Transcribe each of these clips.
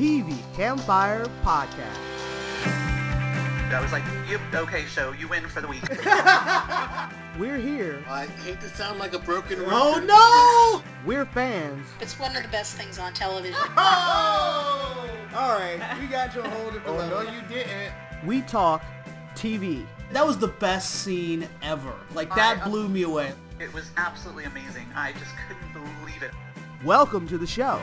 TV Campfire Podcast. I was like, yep, okay, show, you win for the week. We're here. I hate to sound like a broken oh, record. Oh no! We're fans. It's one of the best things on television. Oh! All right, we got you a whole different Oh, level. no, you didn't. We talk TV. That was the best scene ever. Like that I- uh, blew me away. it was absolutely amazing. I just couldn't believe it. Welcome to the show.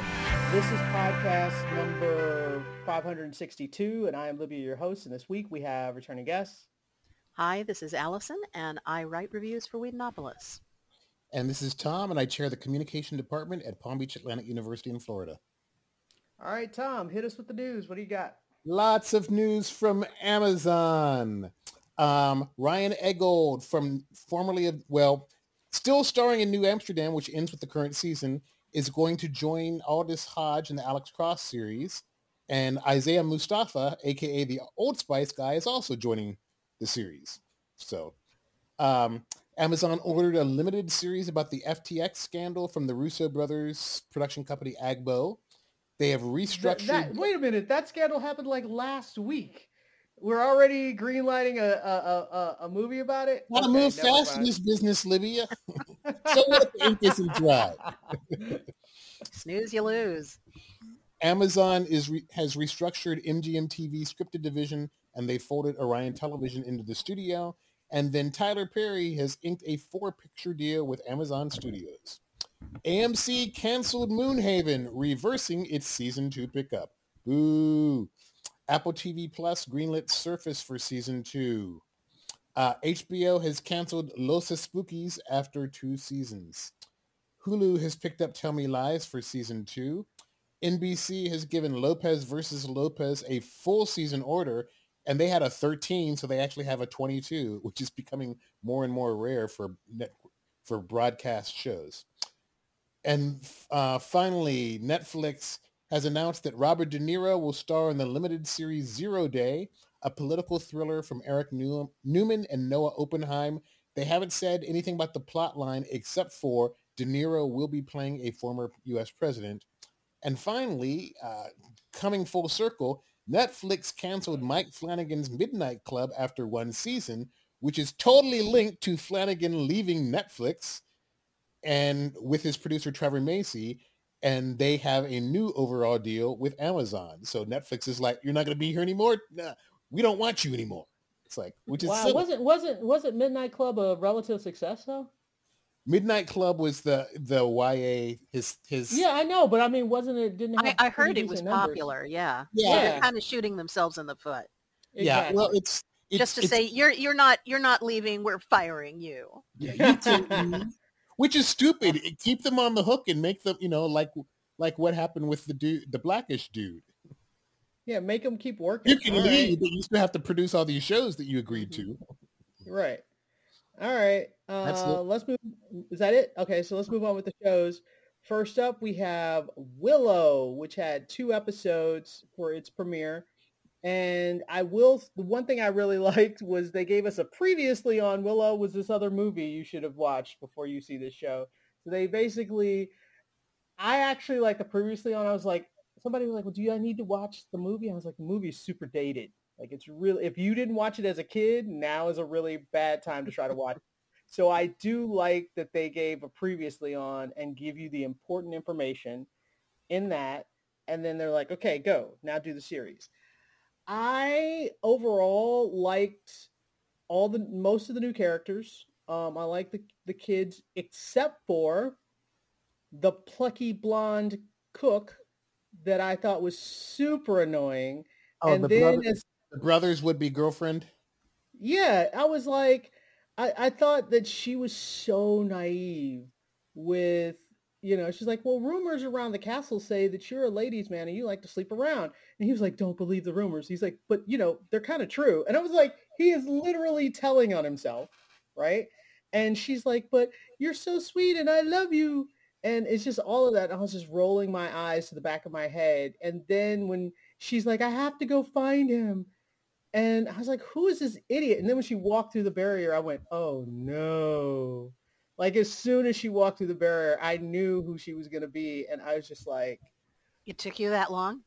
This is podcast number 562, and I am Libya, your host. And this week we have returning guests. Hi, this is Allison, and I write reviews for Whedonopolis. And this is Tom, and I chair the communication department at Palm Beach Atlantic University in Florida. All right, Tom, hit us with the news. What do you got? Lots of news from Amazon. Um, Ryan Eggold from formerly of, well, still starring in New Amsterdam, which ends with the current season, is going to join Aldis Hodge in the Alex Cross series. And Isaiah Mustafa, aka the Old Spice guy, is also joining the series. So um, Amazon ordered a limited series about the FTX scandal from the Russo brothers production company Agbo. They have That, restructured. that- wait a minute. That scandal happened like last week. We're already greenlighting a, a, a, a- a movie about it? Gotta Okay, move never fast in this business, Libya. so what if the ink isn't dry? Snooze, you lose. Amazon is re- has restructured MGM TV scripted division, and they folded Orion Television into the studio. And then Tyler Perry has inked a four-picture deal with Amazon Studios. AMC canceled Moonhaven, reversing its season two pickup. Boo! Apple TV Plus greenlit Surface for season two. Uh, HBO has canceled Los Espookys after two seasons. Hulu has picked up Tell Me Lies for season two. NBC has given Lopez versus Lopez a full season order, and they had a 13, so they actually have a 22, which is becoming more and more rare for net, for broadcast shows. And uh, finally, Netflix has announced that Robert De Niro will star in the limited series Zero Day, a political thriller from Eric New- Newman and Noah Oppenheim. They haven't said anything about the plot line except for De Niro will be playing a former U.S. president. And finally, uh, coming full circle, Netflix canceled Mike Flanagan's Midnight Club after one season, which is totally linked to Flanagan leaving Netflix and with his producer Trevor Macy, and they have a new overall deal with Amazon. So Netflix is like, you're not going to be here anymore. Nah, we don't want you anymore. It's like, which is Wow, silly. wasn't wasn't wasn't Midnight Club a relative success though? Midnight Club was the the YA his his Yeah, I know, but I mean, wasn't it? Didn't I, have I heard it was numbers. popular, yeah. Yeah. Yeah. they're kind of shooting themselves in the foot. yeah. Exactly. Well, it's, it's Just to it's- say, you're you're not you're not leaving, we're firing you. Yeah, you too. Which is stupid. Keep them on the hook and make them, you know, like like what happened with the dude, the blackish dude. yeah, make them keep working. You can All right. leave, but you still have to produce all these shows that you agreed to. Right. All right. Uh, let's move. Is that it? Okay, so let's move on with the shows. First up, we have Willow, which had two episodes for its premiere. And I will, the one thing I really liked was they gave us a previously on Willow was this other movie you should have watched before you see this show. So they basically, I actually like the previously on, I was like, somebody was like, well, do you I need to watch the movie? I was like, the movie's super dated. Like it's really, if you didn't watch it as a kid, now is a really bad time to try to watch. So I do like that they gave a previously on and give you the important information in that. And then they're like, okay, go now do the series. I overall liked all the, most of the new characters. Um, I like the, the kids except for the plucky blonde cook that I thought was super annoying. Oh, and the, then brother, as the brothers would be girlfriend. yeah, I was like, I, I thought that she was so naive with, you know, she's like, well, rumors around the castle say that you're a ladies' man and you like to sleep around. And he was like, don't believe the rumors. He's like, but, you know, they're kind of true. And I was like, he is literally telling on himself, right? And she's like, but you're so sweet and I love you. And it's just all of that. And I was just rolling my eyes to the back of my head. And then when she's like, I have to go find him. And I was like, who is this idiot? And then when she walked through the barrier, I went, oh no. Like as soon as she walked through the barrier, I knew who she was going to be. And I was just like, It took you that long?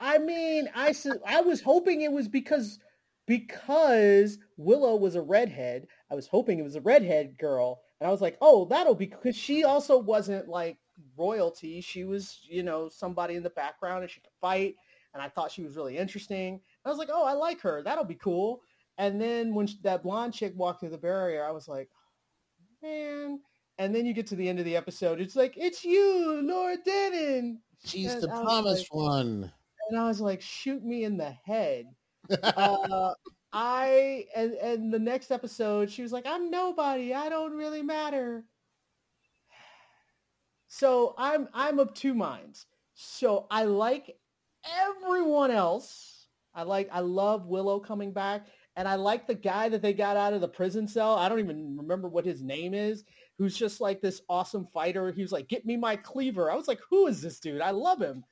I mean, I su- I was hoping it was because because Willow was a redhead. I was hoping it was a redhead girl, and I was like, oh, that'll be because she also wasn't like royalty. She was, you know, somebody in the background, and she could fight. And I thought she was really interesting. I was like, oh, I like her. That'll be cool. And then when she, that blonde chick walked through the barrier, I was like, man. And then you get to the end of the episode. It's like, it's you, Elora Danan. She's And the promised one. And I was like, shoot me in the head. uh, I and and the next episode, she was like, "I'm nobody. I don't really matter." So I'm I'm of two minds. So I like everyone else. I like I love Willow coming back, and I like the guy that they got out of the prison cell. I don't even remember what his name is. Who's just like this awesome fighter. He was like, "Get me my cleaver." I was like, "Who is this dude? I love him."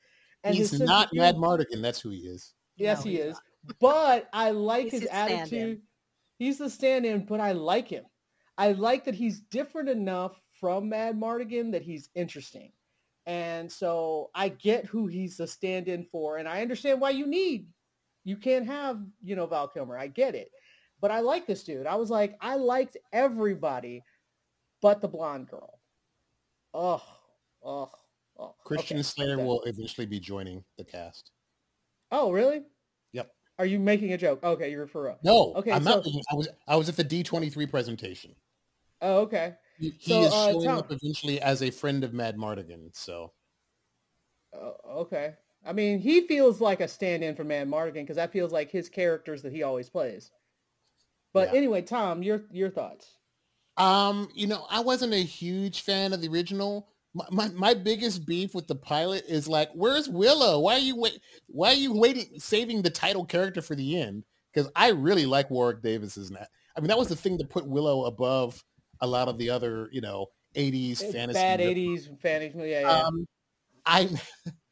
He's his not humor- Mad Mardigan. That's who he is. Yes, No, he is. not. But I like his, his stand-in. attitude. He's the stand-in, but I like him. I like that he's different enough from Madmartigan that he's interesting. And so I get who he's a stand-in for, and I understand why you need. You can't have, you know, Val Kilmer. I get it. But I like this dude. I was like, I liked everybody but the blonde girl. Ugh. Ugh. Christian Okay, Slater will eventually be joining the cast. Oh, really? Yep. Are you making a joke? Okay, you're for real. No, Okay, I'm not. so- I was I was at the D23 presentation. Oh, okay. He, he So, is uh, showing Tom- up eventually as a friend of Madmartigan. So Uh, okay. I mean, he feels like a stand-in for Madmartigan because that feels like his characters that he always plays. But Yeah. anyway, Tom, your your thoughts? Um, you know, I wasn't a huge fan of the original. My, my, my biggest beef with the pilot is like, where's Willow? Why are you wait? Why are you waiting, saving the title character for the end? Because I really like Warwick Davis's. na- I mean, that was the thing that put Willow above a lot of the other, you know, '80s It's fantasy. bad '80s fantasy. Yeah, yeah. Um, I,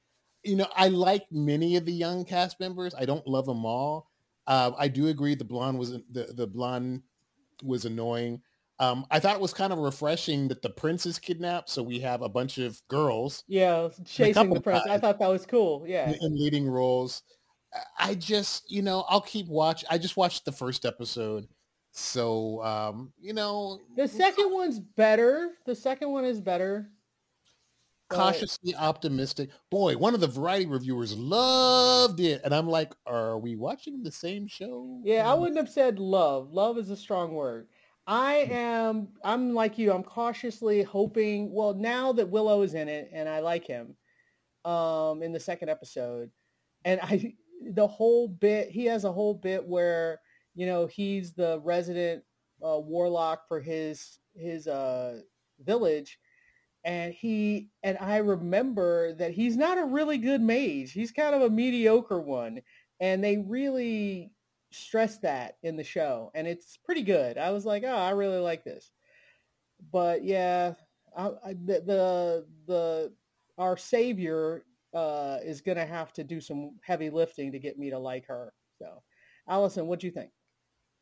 you know, I like many of the young cast members. I don't love them all. Uh, I do agree the blonde was the the blonde was annoying. Um, I thought it was kind of refreshing that the prince is kidnapped, so we have a bunch of girls yeah, chasing the prince. I thought that was cool. Yeah. in- in leading roles. I- I just, you know, I'll keep watch. I just watched the first episode, so um, you know, The second one's better. The second one is better. Cautiously optimistic. Boy, one of the variety reviewers loved it, and I'm like, are we watching the same show? Yeah, I wouldn't have said love. Love is a strong word. I am I'm like you. I'm cautiously hoping, well, now that Willow is in it and I like him um in the second episode and I the whole bit he has a whole bit where, you know, he's the resident uh, warlock for his his uh village and he and I remember that he's not a really good mage. He's kind of a mediocre one and they really stress that in the show and it's pretty good. I was like oh i really like this. But yeah I, I, the, the the our savior uh is gonna have to do some heavy lifting to get me to like her. So allison what do you think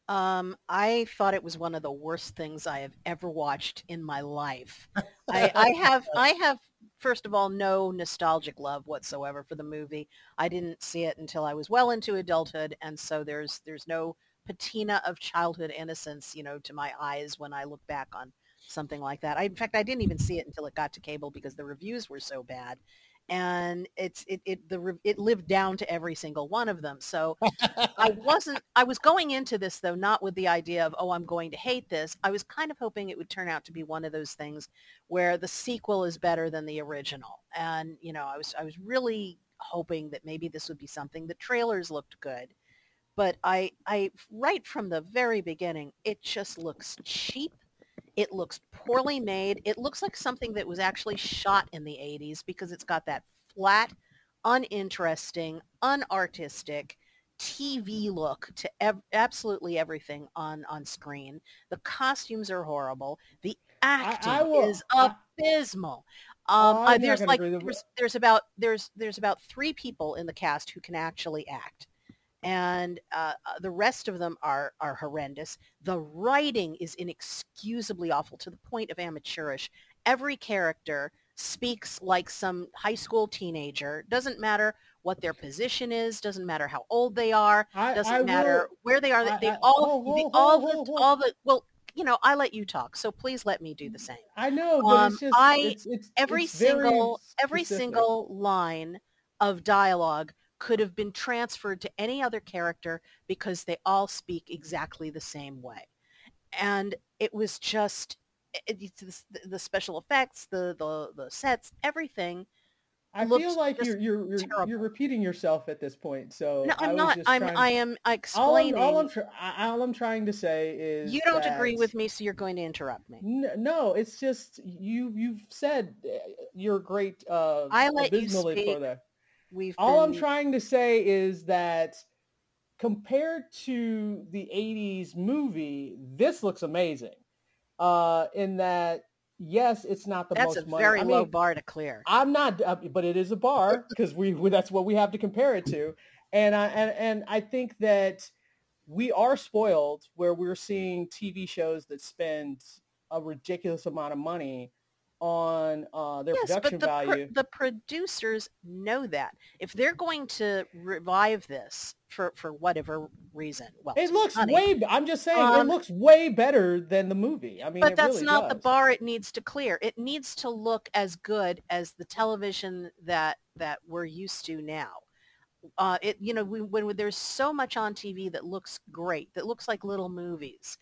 Um, I thought it was one of the worst things I have ever watched in my life. I, I have, I have, first of all, no nostalgic love whatsoever for the movie. I didn't see it until I was well into adulthood, and so there's, there's no patina of childhood innocence, you know, to my eyes when I look back on something like that. I, in fact, I didn't even see it until it got to cable because the reviews were so bad. And it's it it the it lived down to every single one of them. So I wasn't, I was going into this though, not with the idea of, oh, I'm going to hate this. I was kind of hoping it would turn out to be one of those things where the sequel is better than the original. And, you know, I was, I was really hoping that maybe this would be something. The trailers looked good, but I, I, right from the very beginning, it just looks cheap. It looks poorly made. It looks like something that was actually shot in the 80s because it's got that flat, uninteresting, unartistic, TV look to ev- absolutely everything on on screen. The costumes are horrible. The acting I will- is I- abysmal. Um, I'm uh, there's like there's, there's about there's there's about three people in the cast who can actually act, and uh, uh, the rest of them are are horrendous. The writing is inexcusably awful to the point of amateurish. Every character speaks like some high school teenager. Doesn't matter what their position is, doesn't matter how old they are, I, doesn't I matter will- where they are. They I- all, the, hold, all, hold, the, hold, hold. all the, well, you know, I let you talk, so please let me do the same. I know, but Um, it's just I- it's, it's Every it's single, every single line of dialogue could have been transferred to any other character because they all speak exactly the same way. And it was just it, it's the, the special effects, the, the, the sets, everything. I feel like you're you're you're, you're repeating yourself at this point. So No, I I'm not. I'm. trying- I am all I'm, explaining. all I'm all I'm trying to say is you don't agree with me, so you're going to interrupt me. N- No, it's just you. You've said uh, you're great. Uh, I let you speak. We've All I'm trying to say is that compared to the 80s movie, this looks amazing. Uh, in that, yes, it's not the That's most a money. very I low mean, bar to clear. I'm not, uh, but it is a bar because we, we that's what we have to compare it to, and I and and I think that we are spoiled where we're seeing TV shows that spend a ridiculous amount of money on uh, their yes, production but the, pro- value. the producers know that. If they're going to revive this for, for whatever reason, well, It looks funny, way. I'm just saying, Um, it looks way better than the movie. I mean, but that's really not the bar it needs to clear. It needs to look as good as the television that that we're used to now. Uh, it you know we, when there's so much on TV that looks great, that looks like little movies.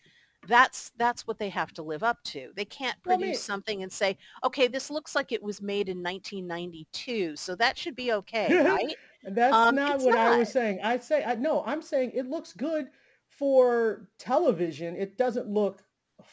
That's that's what they have to live up to. They can't Well, I produce mean- something and say, okay, this looks like it was made in 1992, so that should be okay, right? That's Um, not what I was saying. I say, I, no, I'm saying it looks good for television. It doesn't look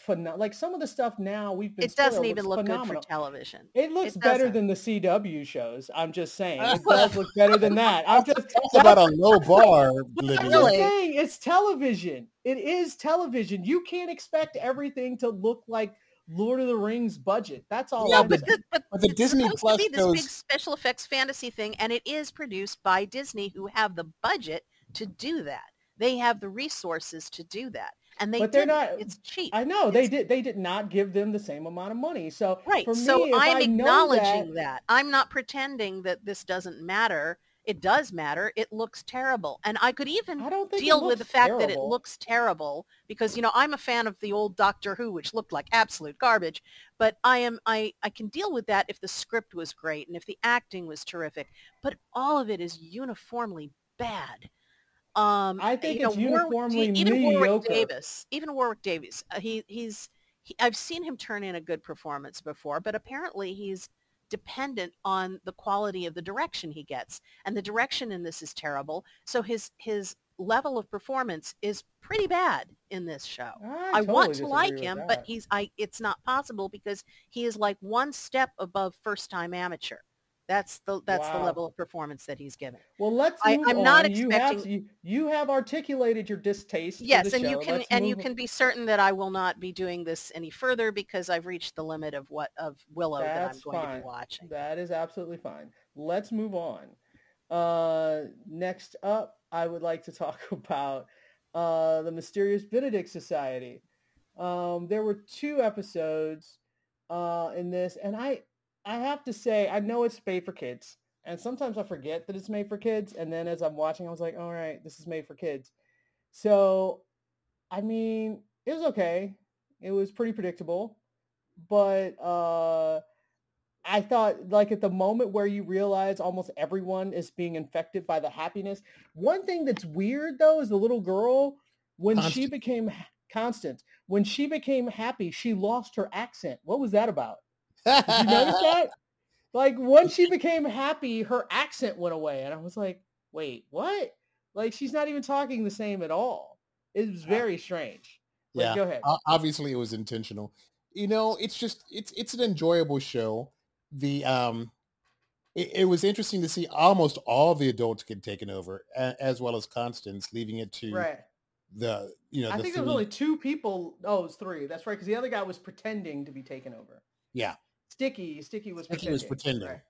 phenomenal. Like some of the stuff now we've been. It doesn't spoiled even looks look good phenomenal. for television. It looks It better than the CW shows. I'm just saying. It does look better than that. I'm just Talk about a low bar, I'm just Really? saying it's television. It is television. You can't expect everything to look like Lord of the Rings budget. That's all. Yeah, I'm but but, saying. the, but, but the it's Disney Plus to be this big special effects fantasy thing, and it is produced by Disney, who have the budget to do that. They have the resources to do that, and they But they're not- It's cheap. I know they did. They did not give them the same amount of money. So right. For so me, if I'm I acknowledging that- that. I'm not pretending that this doesn't matter. It does matter. It looks terrible, and I could even I deal with the fact that it looks terrible because you know I'm a fan of the old Doctor Who, which looked like absolute garbage. But I am I I can deal with that if the script was great and if the acting was terrific. But all of it is uniformly bad. Um, I think you know, it's Warwick uniformly Da- even Warwick. Davis, even Warwick Davis, uh, he he's he, I've seen him turn in a good performance before, but apparently he's dependent on the quality of the direction he gets and the direction in this is terrible so his his level of performance is pretty bad in this show I, i want to like him that. but he's i it's not possible because he is like one step above first time amateur that's the that's the level of performance that he's given well, let's I- I'm not on. You have expecting- you, you have articulated your distaste. for yes and you can Let's and you move- can be certain that i will not be doing this any further because i've reached the limit of what of willow that i'm That's going to be watching That is absolutely fine. Let's move on. Uh, next up, I would like to talk about uh, the Mysterious Benedict Society. Um, there were two episodes uh, in this, and I I have to say I know it's made for kids, and sometimes I forget that it's made for kids, and then as I'm watching, I was like, all right, this is made for kids. So, I mean, it was okay. It was pretty predictable, but uh, I thought like at the moment where you realize almost everyone is being infected by the happiness. One thing that's weird though is the little girl when she became constant, when she became happy, she lost her accent. What was that about? Did you notice that? Like once she became happy, her accent went away, and I was like, "Wait, what?" Like she's not even talking the same at all. It was very strange. Like, Yeah. go ahead. Obviously it was intentional you know it's just it's it's an enjoyable show the um it, it was interesting to see almost all the adults get taken over as well as constance leaving it to right. the you know I the think there was only two people. Oh, it was three. That's right, because the other guy was pretending to be taken over. yeah Sticky, Sticky was Sticky pretending. was pretending. Right.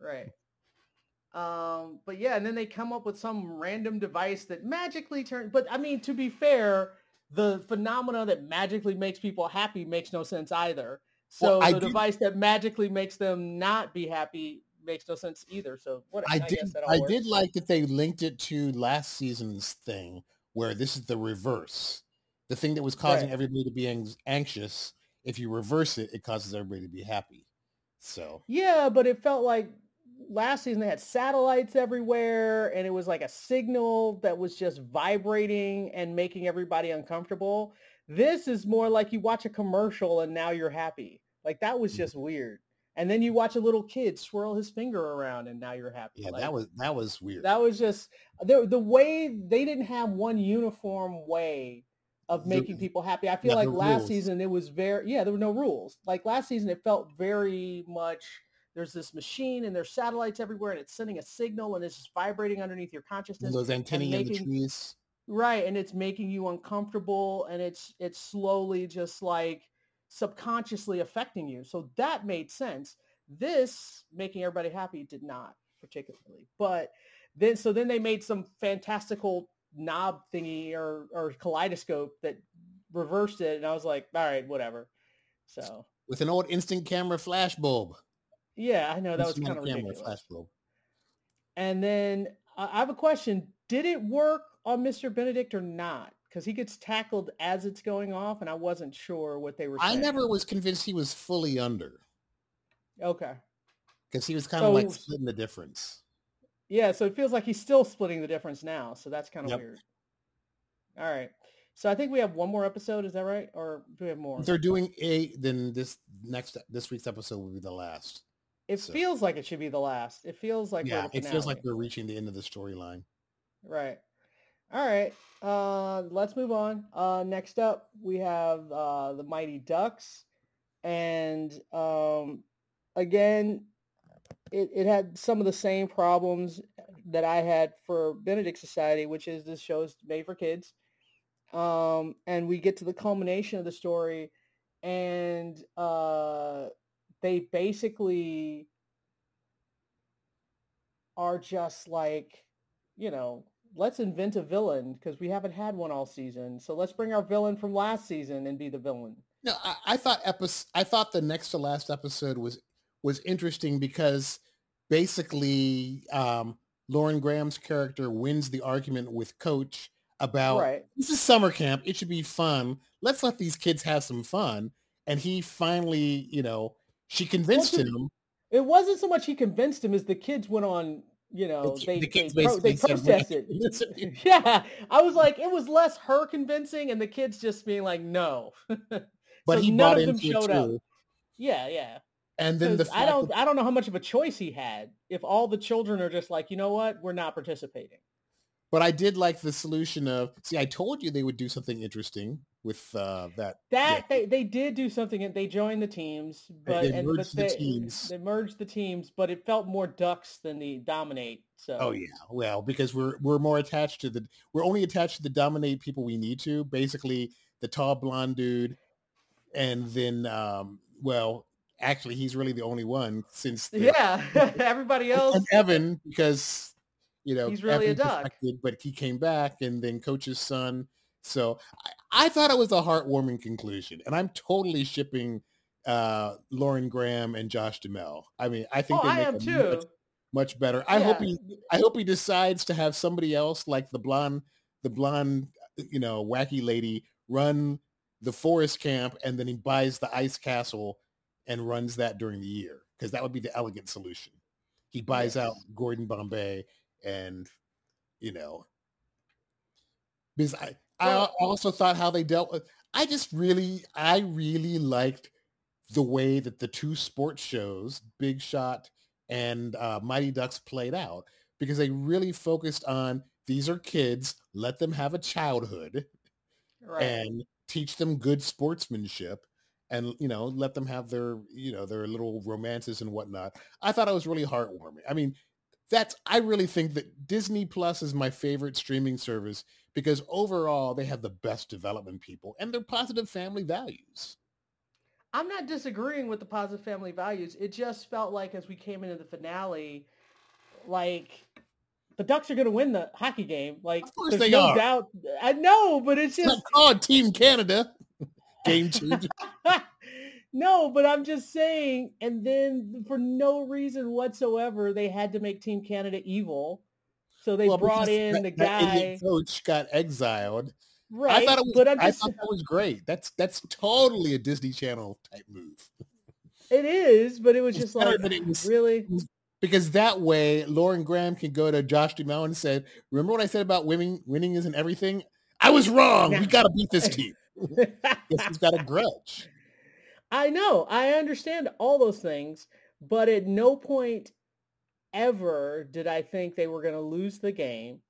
right. Um, but yeah, and then they come up with some random device that magically turns. But I mean, to be fair, the phenomena that magically makes people happy makes no sense either. So Well, the device that magically makes them not be happy makes no sense either. So what I I, did I works. did like that they linked it to last season's thing where this is the reverse. The thing that was causing Right. everybody to be anxious, if you reverse it, it causes everybody to be happy. So Yeah, but it felt like last season they had satellites everywhere and it was like a signal that was just vibrating and making everybody uncomfortable. This is more like you watch a commercial and now you're happy. Like that was Mhm. just weird. And then you watch a little kid swirl his finger around and now you're happy. yeah, Like, that was that was weird. that was just the the way they didn't have one uniform way of making people happy. I feel yeah, like last rules. season it was very yeah, there were no rules. Like last season it felt very much there's this machine and there's satellites everywhere and it's sending a signal and it's just vibrating underneath your consciousness. And those antennae in the trees. Right, and it's making you uncomfortable and it's it's slowly just like subconsciously affecting you. So that made sense. This making everybody happy did not particularly. But then so then they made some fantastical knob thingy or or kaleidoscope that reversed it and I was like, all right, whatever. So With an old instant camera flash bulb. yeah, I know that was kind of camera ridiculous. flash bulb. And then uh, I have a question. Did it work on Mr. Benedict or not? Because he gets tackled as it's going off, and I wasn't sure what they were I never was convinced he was fully under Okay. because he was kind of like splitting the difference. Yeah, so it feels like he's still splitting the difference now, so that's kind of Yep. weird. All right. So I think we have one more episode, is that right? Or do we have more? If they're doing eight, then this next this week's episode will be the last. It so- feels like it should be the last. It feels like yeah, it feels like we're reaching the end of the storyline. Right. All right. Uh, let's move on. Uh, next up, we have uh, the Mighty Ducks, and um, again, it, it had some of the same problems that I had for Benedict Society, which is this show is made for kids. Um, and we get to the culmination of the story, and uh, they basically are just like, you know, let's invent a villain because we haven't had one all season. So let's bring our villain from last season and be the villain. No, I, I thought episode. I thought the next to last episode was was interesting because basically um, Lauren Graham's character wins the argument with Coach about right. this is summer camp. It should be fun. Let's let these kids have some fun. And he finally, you know, she convinced him. It wasn't so much he convinced him as the kids went on, you know, The they, the kids they, pro- they protested. Yeah. I was like, it was less her convincing and the kids just being like, no. But So he none bought of them into it showed up. yeah, yeah. And then the I don't that- I don't know how much of a choice he had if all the children are just like, you know what, we're not participating. but I did like the solution of see, I told you they would do something interesting with uh, that. That yeah. they, they did do something and they joined the teams, but they and but merged the they, teams. they merged the teams, but it felt more ducks than the dominate. So Oh yeah, well because we're we're more attached to the we're only attached to the dominate people we need to. Basically, the tall blonde dude, and then um, well, actually he's really the only one since the, yeah, everybody else. and Evan because you know He's really a Evan duck. but he came back, and then Coach's son. So I, I thought it was a heartwarming conclusion, and I'm totally shipping uh, Lauren Graham and Josh Duhamel. I mean, I think Oh, they I make am a too. much, much better. I hope he I hope he decides to have somebody else like the blonde the blonde you know wacky lady run the forest camp, and then he buys the ice castle and runs that during the year because that would be the elegant solution. He buys out Gordon Bombay and you know because I I also thought how they dealt with I just really I really liked the way that the two sports shows Big Shot and uh, Mighty Ducks played out because they really focused on these are kids let them have a childhood Right. and teach them good sportsmanship and you know let them have their you know their little romances and whatnot i thought it was really heartwarming i mean that's i really think that disney plus is my favorite streaming service because overall they have the best development people and they're positive family values I'm not disagreeing with the positive family values. It just felt like as we came into the finale, like the Ducks are going to win the hockey game. Like, Of course they no are. doubt. I know, but it's it's just not called team canada game changer No, but I'm just saying. And then for no reason whatsoever, they had to make Team Canada evil. So they Well, brought in that- the guy. coach got exiled. Right. I thought it was. but I'm I thought that was great. That's that's totally a Disney Channel type move. it is, but it was just like, was- really? Because that way, Lauren Graham can go to Josh Duhamel and say, "Remember what I said about winning? Winning isn't everything. I was wrong. We got to beat this team." Guess he's got a grudge. I know. I understand all those things, but at no point ever did I think they were going to lose the game.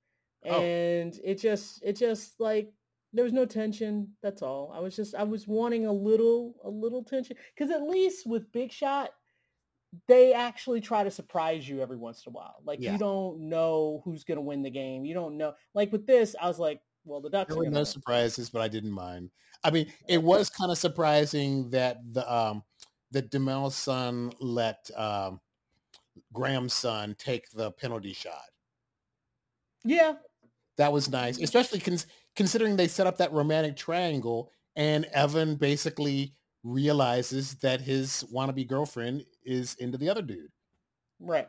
Oh. And it just it just like there was no tension. That's all. I was just I was wanting a little a little tension cuz at least with Big Shot they actually try to surprise you every once in a while. Like Yeah. you don't know who's going to win the game. You don't know. Like with this, I was like, well, the Ducks There were no surprises, but I didn't mind. I mean, it was kind of surprising that the um that Duhamel's son let um Graham's son take the penalty shot. Yeah. That was nice, especially cons- considering they set up that romantic triangle and Evan basically realizes that his wannabe girlfriend is into the other dude. Right.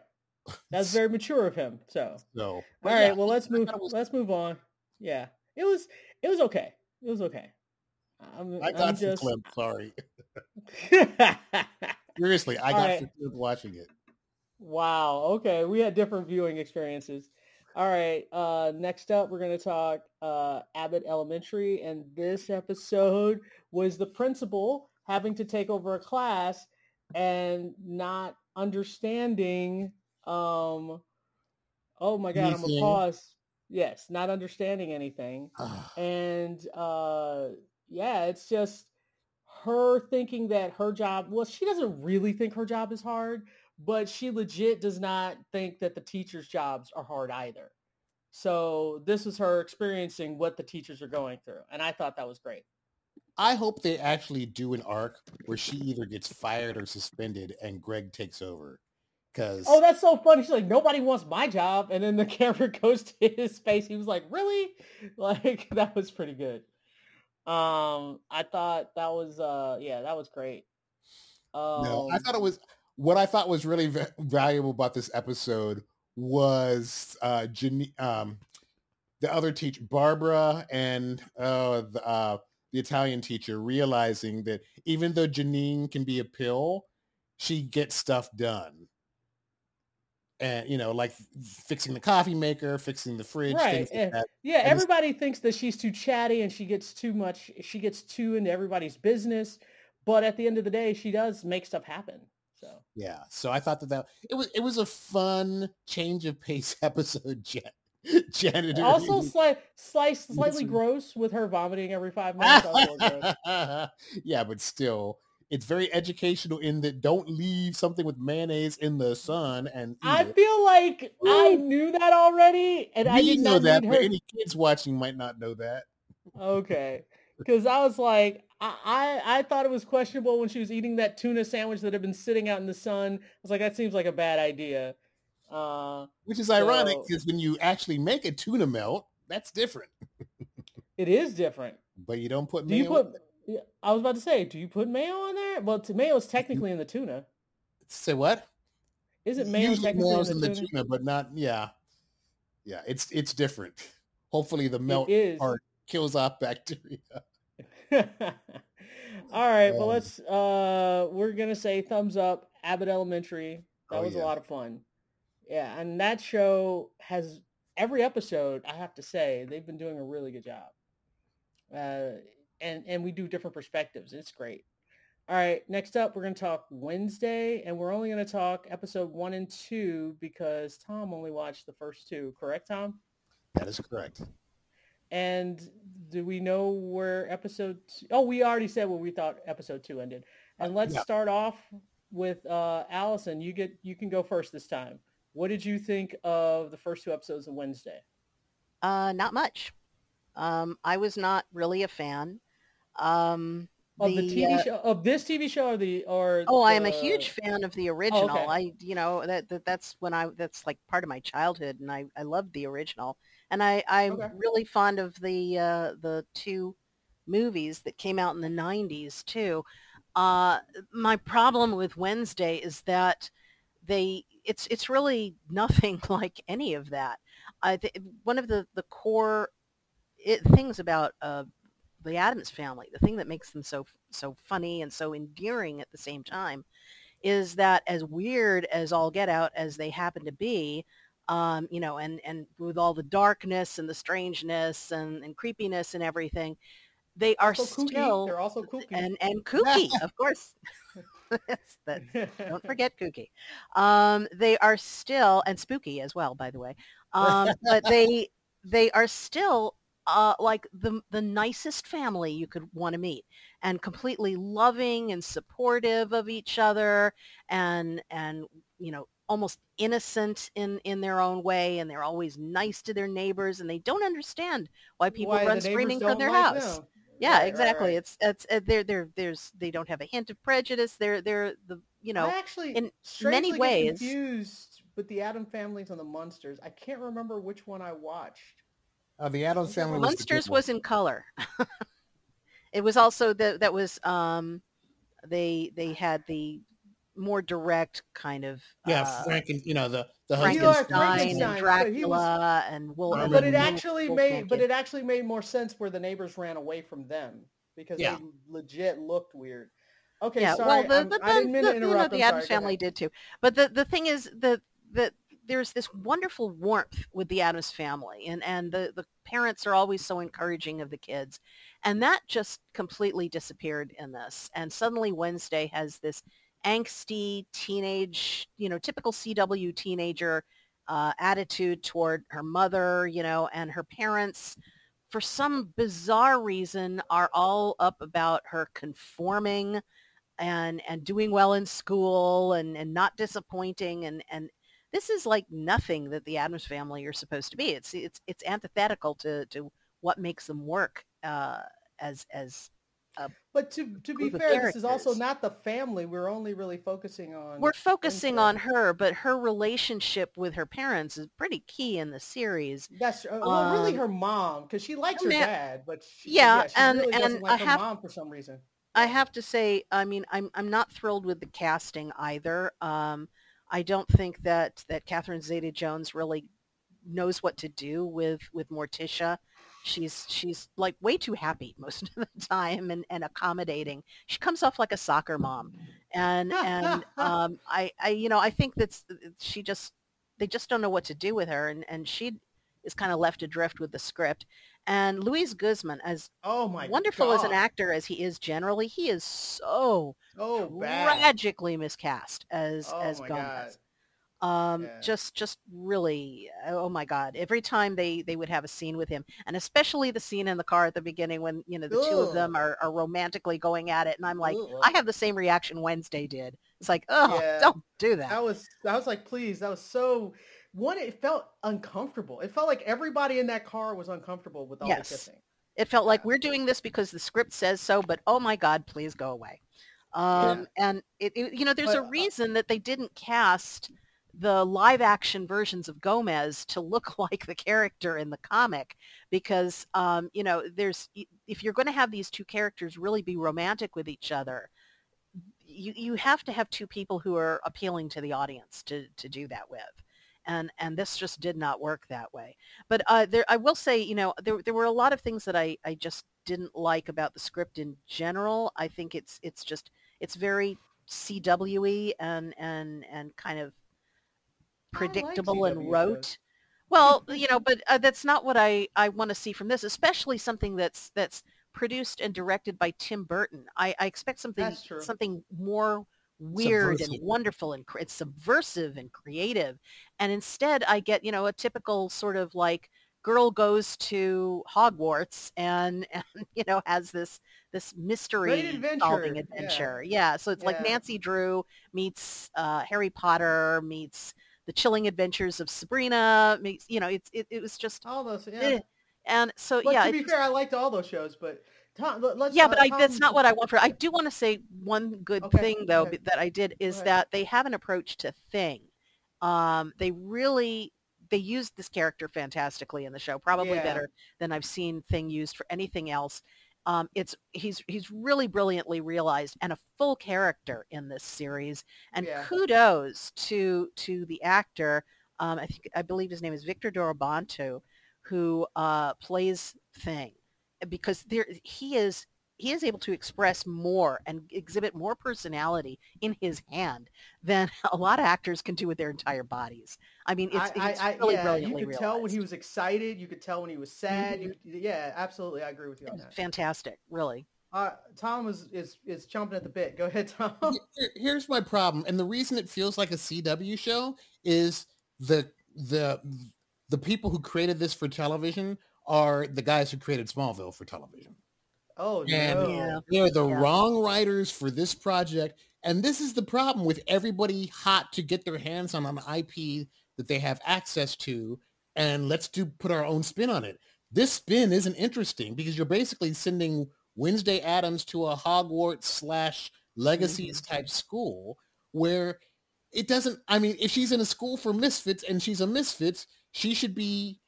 That's very mature of him. So So, All right, yeah, well let's move. was- Let's move on. Yeah, it was. It was okay. It was okay. I'm, I I'm got just. verklempt, sorry. Seriously, I got right. verklempt watching it. Wow. Okay, we had different viewing experiences. All right. Uh, next up, we're going to talk uh, Abbott Elementary, and this episode was the principal having to take over a class and not understanding. Um, oh my God! I'm gonna pause. Yes, not understanding anything. And uh yeah it's just her thinking that her job well she doesn't really think her job is hard but she legit does not think that the teachers jobs are hard either. So this is her experiencing what the teachers are going through and i thought that was great. I hope they actually do an arc where she either gets fired or suspended and Greg takes over. Because oh that's so funny. She's like nobody wants my job and then the camera goes to his face. He was like really? Like that was pretty good um i thought that was uh yeah that was great um, no, I thought it was what I thought was really va- valuable about this episode was uh, Jane, um, the other teacher, Barbara, and uh, the, uh, the Italian teacher realizing that even though Janine can be a pill, she gets stuff done. And you know, like fixing the coffee maker, fixing the fridge, Right, things like that. Yeah, And everybody thinks that she's too chatty and she gets too much. She gets too into everybody's business, but at the end of the day, she does make stuff happen. So Yeah. So I thought that that it was it was a fun change of pace episode. Jan- janitor. also, slight, slight, slightly gross with her vomiting every five minutes. That was a little gross. yeah, but still, it's very educational in that don't leave something with mayonnaise in the sun and I it. feel like I knew that already, and I we did know that, but any kids watching might not know that. Okay. Because I was like, I, I I thought it was questionable when she was eating that tuna sandwich that had been sitting out in the sun. I was like, that seems like a bad idea. Uh, Which is ironic because when you actually make a tuna melt, that's different. it is different. But you don't put Do you put? I was about to say, do you put mayo on there? Well, t- mayo is technically in the tuna. Say what? Is it mayo Usually technically mayo's in in the, the tuna? tuna, but not yeah. Yeah, it's it's different. Hopefully the melt part kills off bacteria. All right, well Um, let's. Uh, we're gonna say thumbs up. Abbott Elementary. That Oh, was yeah. a lot of fun. Yeah, and that show has every episode. I have to say they've been doing a really good job. Uh, and and we do different perspectives. It's great. All right, next up we're gonna talk Wednesday, and we're only gonna talk episode one and two because Tom only watched the first two. Correct, Tom? That is correct. And do we know where episode? Two, oh, we already said where we thought episode two ended. And let's yeah. start off with uh, Allison. You get you can go first this time. What did you think of the first two episodes of Wednesday? Uh, not much. Um, I was not really a fan. Um, Of the, TV uh, show, of this TV show, or the or Oh, I am a huge fan of the original. okay. I, you know, that, that that's when I that's like part of my childhood, and I I loved the original. And I I'm Okay. really fond of the uh, the two movies that came out in the '90s too. Uh, my problem with Wednesday is that they it's it's really nothing like any of that. I th- one of the the core it, things about uh, the Addams family, the thing that makes them so so funny and so endearing at the same time, is that as weird as all get out as they happen to be, um, you know, and and with all the darkness and the strangeness and, and creepiness and everything, they are Also kooky. still They're also kooky. and and kooky, of course. That's- that- don't forget kooky. Um, they are still and spooky as well, by the way. Um, but they they are still uh, like the the nicest family you could want to meet, and completely loving and supportive of each other, and and you know almost innocent in in their own way, and they're always nice to their neighbors, and they don't understand why people Why run screaming from their like house. them. Yeah, Right, right, exactly. right. It's it's uh, they're they're there's they don't have a hint of prejudice. They're they're the you know I actually, in many ways- confused with the Adam families and the Munsters. I can't remember which one I watched. Uh, the Addams family was Munsters one. was in color. it was also that that was um they they had the more direct kind of yeah, uh, Franken, you know the the Frankenstein, husband. Frankenstein and Frankenstein, but was- Dracula and Will. But but and it actually Wolfman made, but it actually made more sense where the neighbors ran away from them because Yeah. they legit looked weird. Okay, yeah, sorry, well, the, I'm- the, I didn't mean the- to you know, the Addams sorry, family did too. But the, the thing is that that there's this wonderful warmth with the Addams family, and and the the parents are always so encouraging of the kids, and that just completely disappeared in this. And suddenly Wednesday has this angsty teenage, you know, typical CW teenager uh, attitude toward her mother, you know, and her parents for some bizarre reason are all up about her conforming and and doing well in school and and not disappointing and and this is like nothing that the Addams family are supposed to be. It's it's it's antithetical to to what makes them work uh, as as a But to to be fair, this is also not the family. We're only really focusing on. we're focusing on her, but her relationship with her parents is pretty key in the series. That's uh, well, really Um, her mom because she likes her mean, dad, but she, yeah, she and- really doesn't and like I her have- mom for some reason. I have to say, I mean, I'm I'm not thrilled with the casting either. Um, I don't think that that Catherine Zeta-Jones really knows what to do with with Morticia. She's she's like way too happy most of the time and, and accommodating. She comes off like a soccer mom, and and um, I I you know I think that's she just they just don't know what to do with her, and and she is kind of left adrift with the script. And Luis Guzman, as Oh my wonderful as an actor as he is generally, he is so Oh, tragically miscast as Oh as Gomez. Um, Yeah. just just really, oh my God! Every time they they would have a scene with him, and especially the scene in the car at the beginning when you know the two of them are, are romantically going at it, and I'm like. I have the same reaction Wednesday did. It's like, oh, Yeah. don't do that. That was I was like, please, that was so one. It felt uncomfortable. It felt like everybody in that car was uncomfortable with all Yes. the kissing. It felt like we're doing this because the script says so, but oh my God, please go away. Um, And it, it, you know, there's But, a uh, reason that they didn't cast the live action versions of Gomez to look like the character in the comic because, um, you know, there's, if you're going to have these two characters really be romantic with each other, you, you have to have two people who are appealing to the audience to, to do that with. And, and this just did not work that way. But uh, there, I will say, you know, there, there were a lot of things that I, I just didn't like about the script in general. I think it's, it's just, it's very CW-y and, and, and kind of I like predictable and rote. Well, you know, but uh, that's not what I, I want to see from this, especially something that's that's produced and directed by Tim Burton. I, I expect something something more weird and wonderful and it's subversive and creative. And instead I get, you know, a typical sort of like girl goes to Hogwarts and, and you know, has this this mystery adventure, solving adventure. Yeah. So it's like Nancy Drew meets uh, Harry Potter meets the chilling adventures of Sabrina meets, you know, it's, it, it was just, All those, yeah. eh. and so But yeah, to be just- fair, I liked all those shows. But Tom, let- let's, yeah, uh, but I, that's not what I want for. I do want to say one good Okay, thing though okay. that I did is that they have an approach to Thing. Um, they really they used this character fantastically in the show, probably Yeah. better than I've seen Thing used for anything else. Um, it's he's he's really brilliantly realized and a full character in this series. And Yeah. kudos to to the actor. Um, I think I believe his name is Victor Dorobantu, who uh, plays Thing, because there he is he is able to express more and exhibit more personality in his hand than a lot of actors can do with their entire bodies. I mean, it's, I, it's I, I, really yeah, you brilliantly could tell when he was excited. You could tell when he was sad. You, yeah, absolutely. I agree with you on that. fantastic, really. Uh, Tom is, is is chomping at the bit. Go ahead, Tom. Here- here's my problem and the reason it feels like a cw show is the the the people who created this for television are the guys who created smallville for television Oh And- no. Yeah. they're the Yeah. wrong writers for this project and this is the problem with everybody hot to get their hands on an ip that they have access to and let's do put our own spin on it this spin isn't interesting because you're basically sending wednesday addams to a hogwarts slash legacies mm-hmm. type school where it doesn't i mean if she's in a school for misfits and she's a misfits she should be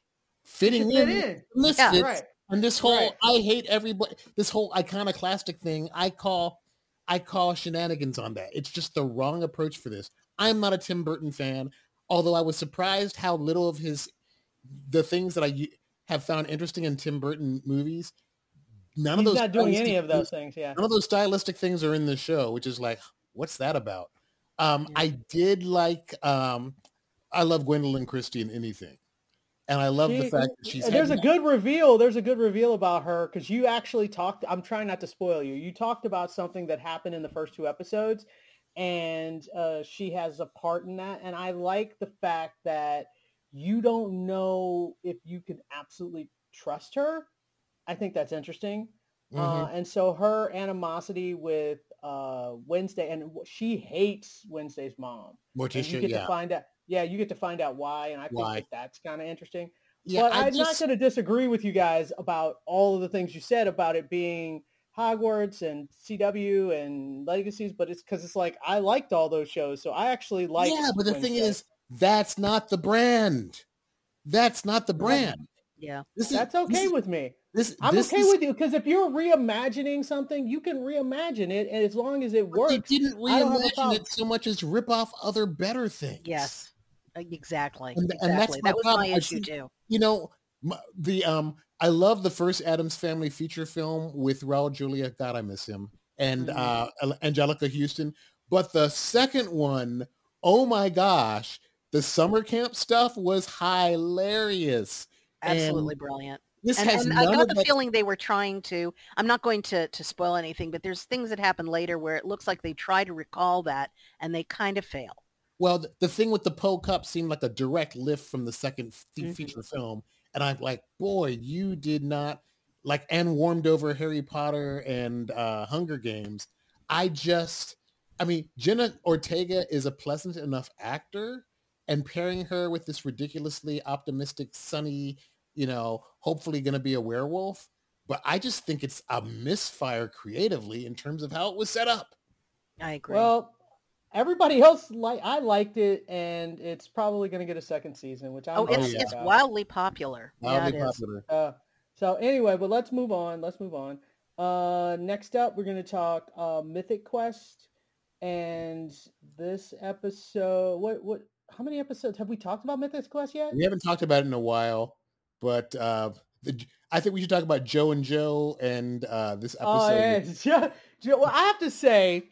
fitting Fit in, in. misfits Right. and this whole Right. i hate everybody this whole iconoclastic thing i call i call shenanigans on that it's just the wrong approach for this i'm not a tim burton fan although i was surprised how little of his the things that I have found interesting in tim burton movies none He's of those not doing any of those things. Yeah. none of those stylistic things are in the show, which is like, what's that about? Um, I did like, um, I love Gwendoline Christie in anything. And I love the fact that she's there's a good reveal. There's a good reveal about her because you actually talked. I'm trying not to spoil you. You talked about something that happened in the first two episodes, and uh, she has a part in that. And I like the fact that you don't know if you can absolutely trust her. I think that's interesting. Uh, Mhm. and so her animosity with uh, Wednesday, and she hates Wednesday's mom. And you get yeah. to find out. Yeah, you get to find out why, and I think that that's kind of interesting yeah, but I I'm not going to disagree with you guys about all of the things you said about it being Hogwarts and CW and Legacies, but it's because it's like I liked all those shows, so I actually like. yeah, but the thing Wednesday. is, that's not the brand. That's not the brand. Yeah. This is that's this okay is- with me. this. I'm this okay is- with you because if you're reimagining something, you can reimagine it, and as long as it but They didn't I don't have a reimagine it so much as rip off other better things. Yes. Uh, Exactly. And- and exactly. that's my that was problem. my issue too. you know the um i love the first addams family feature film with raul julia god i miss him and Mhm. uh anjelica huston but the second one oh my gosh the summer camp stuff was hilarious Absolutely And brilliant. this And, has and I got the that feeling they were trying to. I'm not going to to spoil anything, but there's things that happen later where it looks like they try to recall that and they kind of fail. Well the, thing with the poe cup seemed like a direct lift from the second f- Mhm. feature film and i'm like boy you did not like and warmed over harry potter and uh hunger games i just i mean jenna ortega is a pleasant enough actor and pairing her with this ridiculously optimistic sunny you know hopefully going to be a werewolf but i just think it's a misfire creatively in terms of how it was set up I agree. Well, everybody else like I liked it, and it's probably going to get a second season, which I'm oh, it's happy yeah. it's about. wildly popular. Wildly yeah, popular. Uh, so anyway, but let's move on. Let's move on. Uh, next up, we're going to talk uh, Mythic Quest, and this episode. What what? How many episodes have we talked about Mythic Quest yet? We haven't talked about it in a while, but uh, the, I think we should talk about Joe and Joe and uh, this Oh episode. yeah, Joe, Joe, well, I have to say,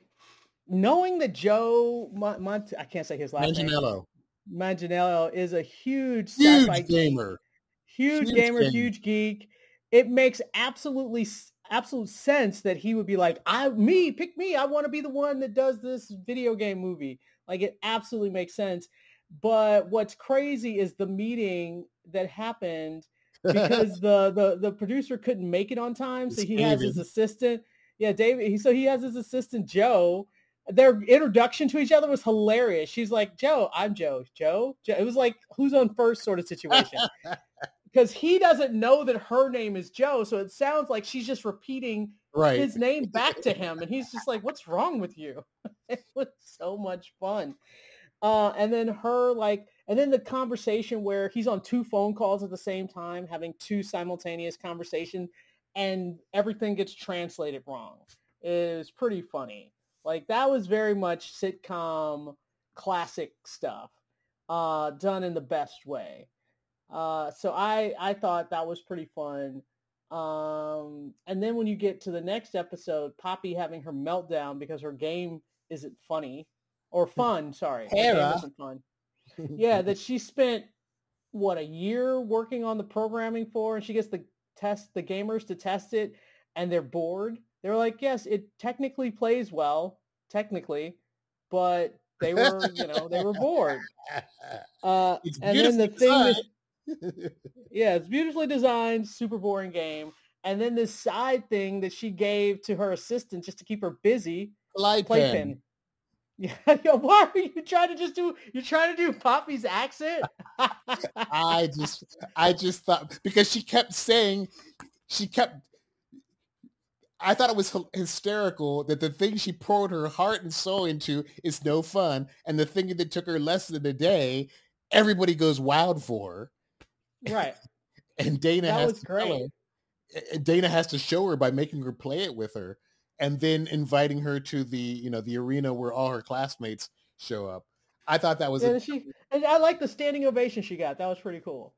knowing that Joe Mont, Mont I can't say his last name. Manganiello, Manganiello is a huge huge gamer. huge, Huge gamer, gamer. huge geek. It makes absolutely absolute sense that he would be like, I me, pick me. I want to be the one that does this video game movie. Like it absolutely makes sense. But what's crazy is the meeting that happened because the, the the producer couldn't make it on time. So he has his assistant. Yeah, David. He, so he has his assistant Joe. Their introduction to each other was hilarious. She's like, Joe, I'm Joe. Joe? Joe. It was like who's on first sort of situation. Because he doesn't know that her name is Joe. So it sounds like she's just repeating right. his name back to him. And he's just like, what's wrong with you? It was so much fun. Uh, and then her like, and then the conversation where he's on two phone calls at the same time, having two simultaneous conversation. and everything gets translated wrong. Was pretty funny. Like that was very much sitcom classic stuff, uh, done in the best way. Uh, so I I thought that was pretty fun. Um, and then when you get to the next episode, Poppy having her meltdown because her game isn't funny or fun. Sorry, Hera. fun. Yeah, that she spent what a year working on the programming for, and she gets the test the gamers to test it, and they're bored. They're like, yes, it technically plays well, technically, but they were, you know, they were bored. Uh, It's and then the thing that yeah, it's beautifully designed, super boring game. And then this side thing that she gave to her assistant just to keep her busy, Playpen. playpen. Yeah, yo, why are you trying to just do? You're trying to do Poppy's accent? I just, I just thought because she kept saying, she kept. I thought it was hysterical that the thing she poured her heart and soul into is no fun, and the thing that took her less than a day, everybody goes wild for, right. and Dana That has was to great. her- uh, Dana has to show her by making her play it with her, and then inviting her to the you know the arena where all her classmates show up. I thought that was Yeah, a, and she and I like the standing ovation she got. That was pretty cool.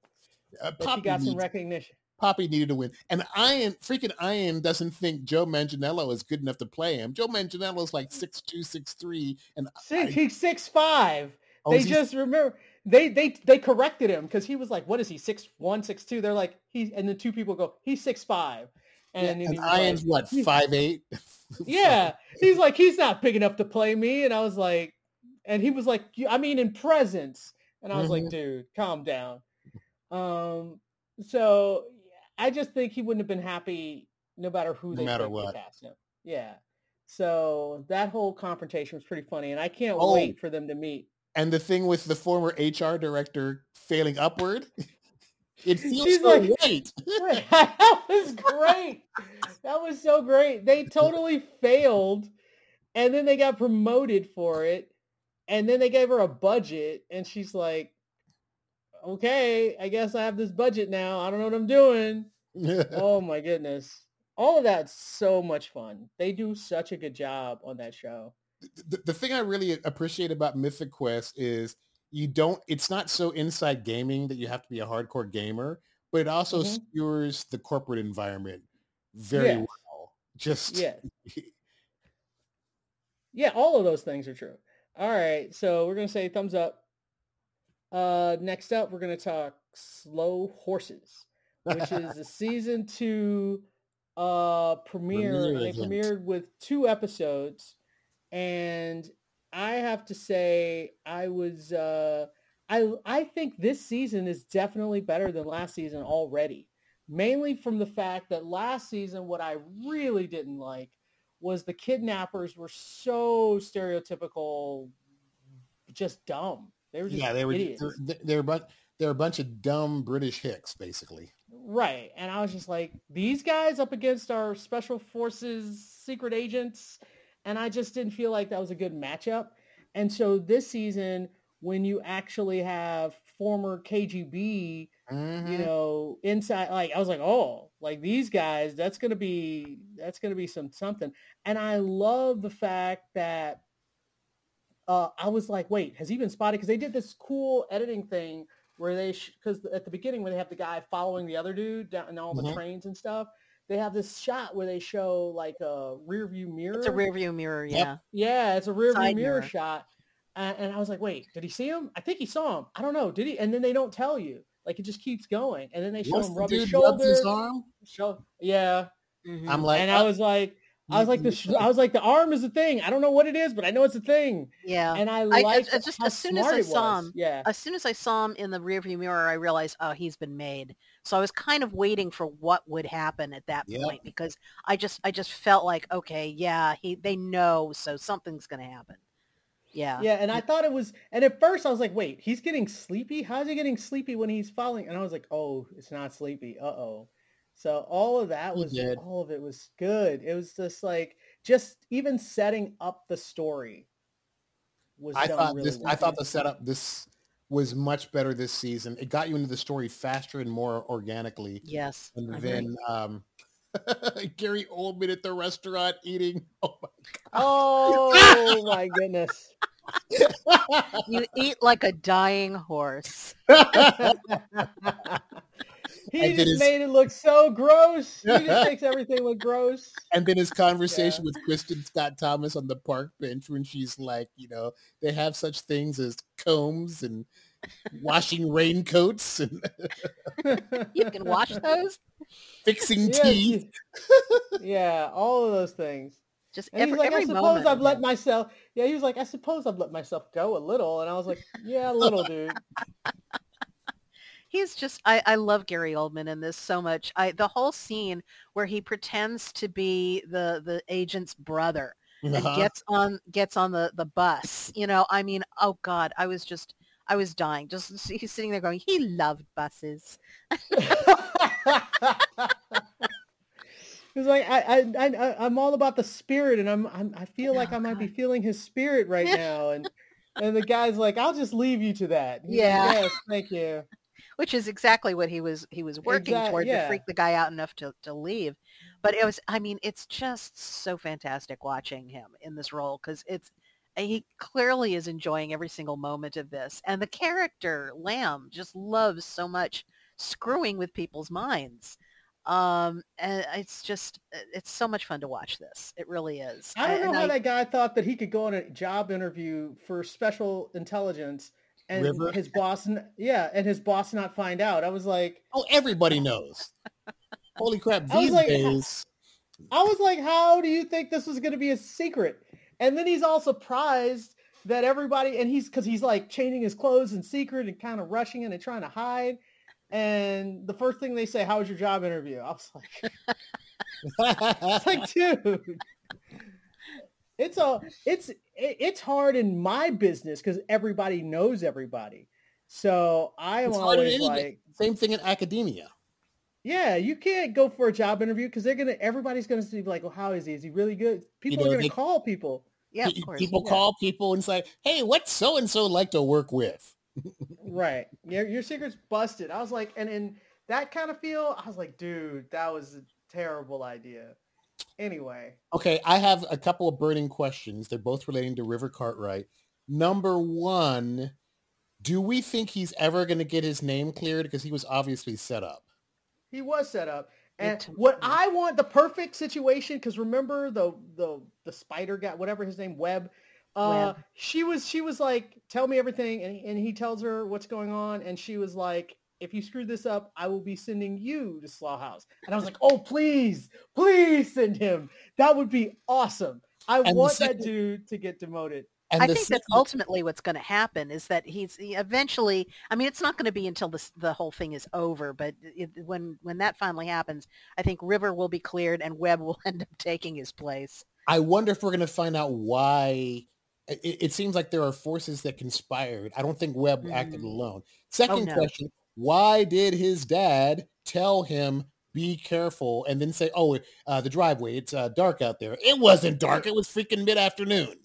That she got some recognition. Poppy needed to win. And Ian, freaking Ian doesn't think Joe Manganiello is good enough to play him. Joe Manganiello is like six two, six three, and Six, he's six five. Oh, they just remember they they they corrected him because he was like, "What is he? Six one, six two? They're like, "He," and the two people go, "He's six five. yeah, And, and he was Ian's like, what five eight. yeah, he's like, he's not big enough to play me, and I was like, and he was like, I mean, in presence, and I was like, Mhm. dude, calm down. Um, so I just think he wouldn't have been happy no matter who No they matter what. cast him. Yeah. So that whole confrontation was pretty funny, and I can't Oh. wait for them to meet. And the thing with the former HR director failing upward, it feels She's so like- right. that was great. That was so great. They totally failed, and then they got promoted for it, and then they gave her a budget, and she's like, "Okay, I guess I have this budget now. I don't know what I'm doing." oh my goodness, all of that's so much fun. They do such a good job on that show. the, the thing I really appreciate about Mythic Quest is you don't it's not so inside gaming that you have to be a hardcore gamer, but it also Mhm. skewers the corporate environment very Yes. well. Just Yeah. Yeah, all of those things are true. All right, so we're gonna say thumbs up. Uh, next up, we're gonna talk Slow Horses, which is the season two uh premiere. They premiered with two episodes, and I have to say, I was uh, I I think this season is definitely better than last season already. Mainly from the fact that last season, what I really didn't like was the kidnappers were so stereotypical, just dumb. They were yeah, they were idiots. they're, they're a bunch they're a bunch of dumb British hicks basically. Right. And I was just like, these guys up against our special forces secret agents. And I just didn't feel like that was a good matchup. And so this season, when you actually have former KGB, Mhm. you know, inside, like, I was like, oh, like these guys, that's going to be, that's to be some something. And I love the fact that uh, I was like, wait, has he been spotted? Because they did this cool editing thing where they, because at the beginning when they have the guy following the other dude down in all the Mhm. trains and stuff, they have this shot where they show like a rear view mirror. It's a rear view mirror, yeah. Yeah, it's a rear view mirror mirror. shot. Uh, and I was like, wait, did he see him? I think he saw him. I don't know. Did he? And then they don't tell you. Like it just keeps going. And then they show Once him the rub his dude shoulder. his arm, Show, yeah. Mhm. I'm like, and I was like, I was like, the, sh- I was like, the arm is a thing. I don't know what it is, but I know it's a thing. yeah. And I I- like just- how as soon as I saw him, Yeah. as soon as I saw him in the rearview mirror, I realized, oh, he's been made. So I was kind of waiting for what would happen at that Yep. point because I just, I just felt like, okay, yeah, he, they know, so something's going to happen. Yeah. Yeah, and I thought it was, and at first I was like, wait, he's getting sleepy? How's he getting sleepy when he's falling? And I was like, oh, it's not sleepy. Uh-oh. So all of that was, all of it was good. It was just like, just even setting up the story was I thought really this well. I thought the setup this was much better this season. It got you into the story faster and more organically. Yes. And then um Gary Oldman at the restaurant eating. Oh Oh my goodness. You eat like a dying horse. He And just his- made it look so gross. He just makes everything look gross. And then his conversation with Kristin Scott Thomas on the park bench when she's like, you know, they have such things as combs and washing raincoats and You can wash those. fixing Yeah, teeth. yeah, all of those things. Just And every, he's like, I suppose moment. I've of let myself. Yeah, he was like, I suppose I've let myself go a little, and I was like, Yeah, a little, dude. He's just I, I love Gary Oldman in this so much. I the whole scene where he pretends to be the the agent's brother and Uh-huh. gets on gets on the the bus. You know, I mean, oh God, I was just I was dying. Just he's sitting there going, he loved buses. He's like, I, I, I, I'm all about the spirit, and I'm, I'm I feel like Oh, I might be feeling his spirit right now, and and the guy's like, I'll just leave you to that. He's like, Yeah. yes, thank you. Which is exactly what he was he was working Exact- toward to freak the guy out enough to, to leave. But it was i mean it's just so fantastic watching him in this role because it's eh, he clearly is enjoying every single moment of this and the character lamb just loves so much screwing with people's minds. Um and it's just eh, it's so much fun to watch this. It really is I don't know And how I- that guy thought that he could go on a job interview for special intelligence and River? his boss, yeah, and his boss not find out. I was like, Oh, everybody knows. Holy crap! I was like, days, I was like, how do you think this was going to be a secret? And then he's all surprised that everybody, and he's because he's like changing his clothes in secret and kind of rushing in and trying to hide. And the first thing they say, "How was your job interview?" I was like, it's like, dude, it's a, it's, it's hard in my business because everybody knows everybody. So I am It's in always any- like, same thing in academia. yeah, you can't go for a job interview because they're gonna. Everybody's gonna be like, "Well, how is he? Is he really good?" People know, are gonna they- call people. yeah of course People yeah. call people and say, "Hey, what's so and so like to work with?" Right. Your your secret's busted. I was like, and in that kind of feel, I was like, dude, that was a terrible idea. Anyway, Okay, I have a couple of burning questions. They're both relating to River Cartwright. Number one, do we think he's ever going to get his name cleared because he was obviously set up? he was set up. And what I want the perfect situation, because remember the the the spider guy, whatever his name, Webb. Uh, Webb. she was she was like, tell me everything, and and he tells her what's going on, and she was like, if you screw this up, I will be sending you to Slough House. And I was like, oh please, please send him. That would be awesome. I the want second- that dude to get demoted. And I the think that's ultimately what's going to happen is that he's he eventually. I mean, it's not going to be until this the whole thing is over. But it, when when that finally happens, I think River will be cleared and Webb will end up taking his place. I wonder if we're going to find out why. It, it seems like there are forces that conspired. I don't think Webb acted Mm. alone. Second no. question: Why did his dad tell him be careful and then say, "Oh, uh, the driveway, it's uh, dark out there"? It wasn't dark. It was freaking mid afternoon.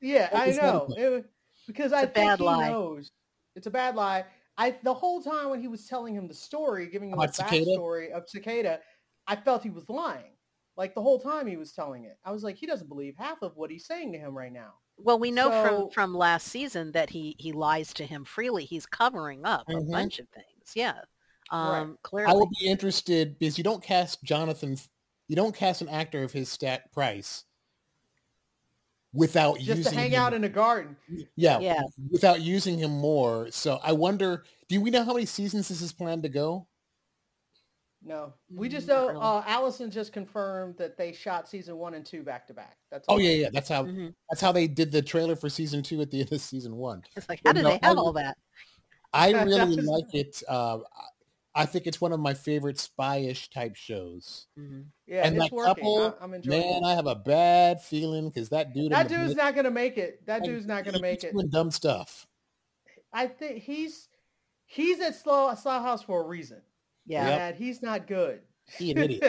Yeah, I know. It was- because I a think bad he lie. knows. It's a bad lie. I the whole time when he was telling him the story, giving him About the Cicada? backstory of Cicada, I felt he was lying. Like the whole time he was telling it. I was like, he doesn't believe half of what he's saying to him right now. Well, we know So- from from last season that he he lies to him freely. He's covering up Mhm. a bunch of things. Yeah, um, clearly. I will be interested because you don't cast Jonathan, you don't cast an actor of his stat price without using. Just using to hang him- out in a garden. yeah, Yeah. without using him more. So I wonder, do we know how many seasons this is planned to go? No, we just Mm, not know. really. Uh, Allison just confirmed that they shot season one and two back to back. That's. Oh yeah, yeah. That's how Mhm. that's how they did the trailer for season two at the end of season one. It's like, how did No, they have I- all that? I really like it. Uh, I think it's one of my favorite spy-ish type shows. Mhm. Yeah, and it's that working. couple, I, am enjoying Man, it. I have a bad feeling because that dude. That dude's not gonna make it. That dude's not gonna make he's it. Doing dumb stuff. I think he's he's at Slow Slow House for a reason. Yeah. And he's not good. He an idiot.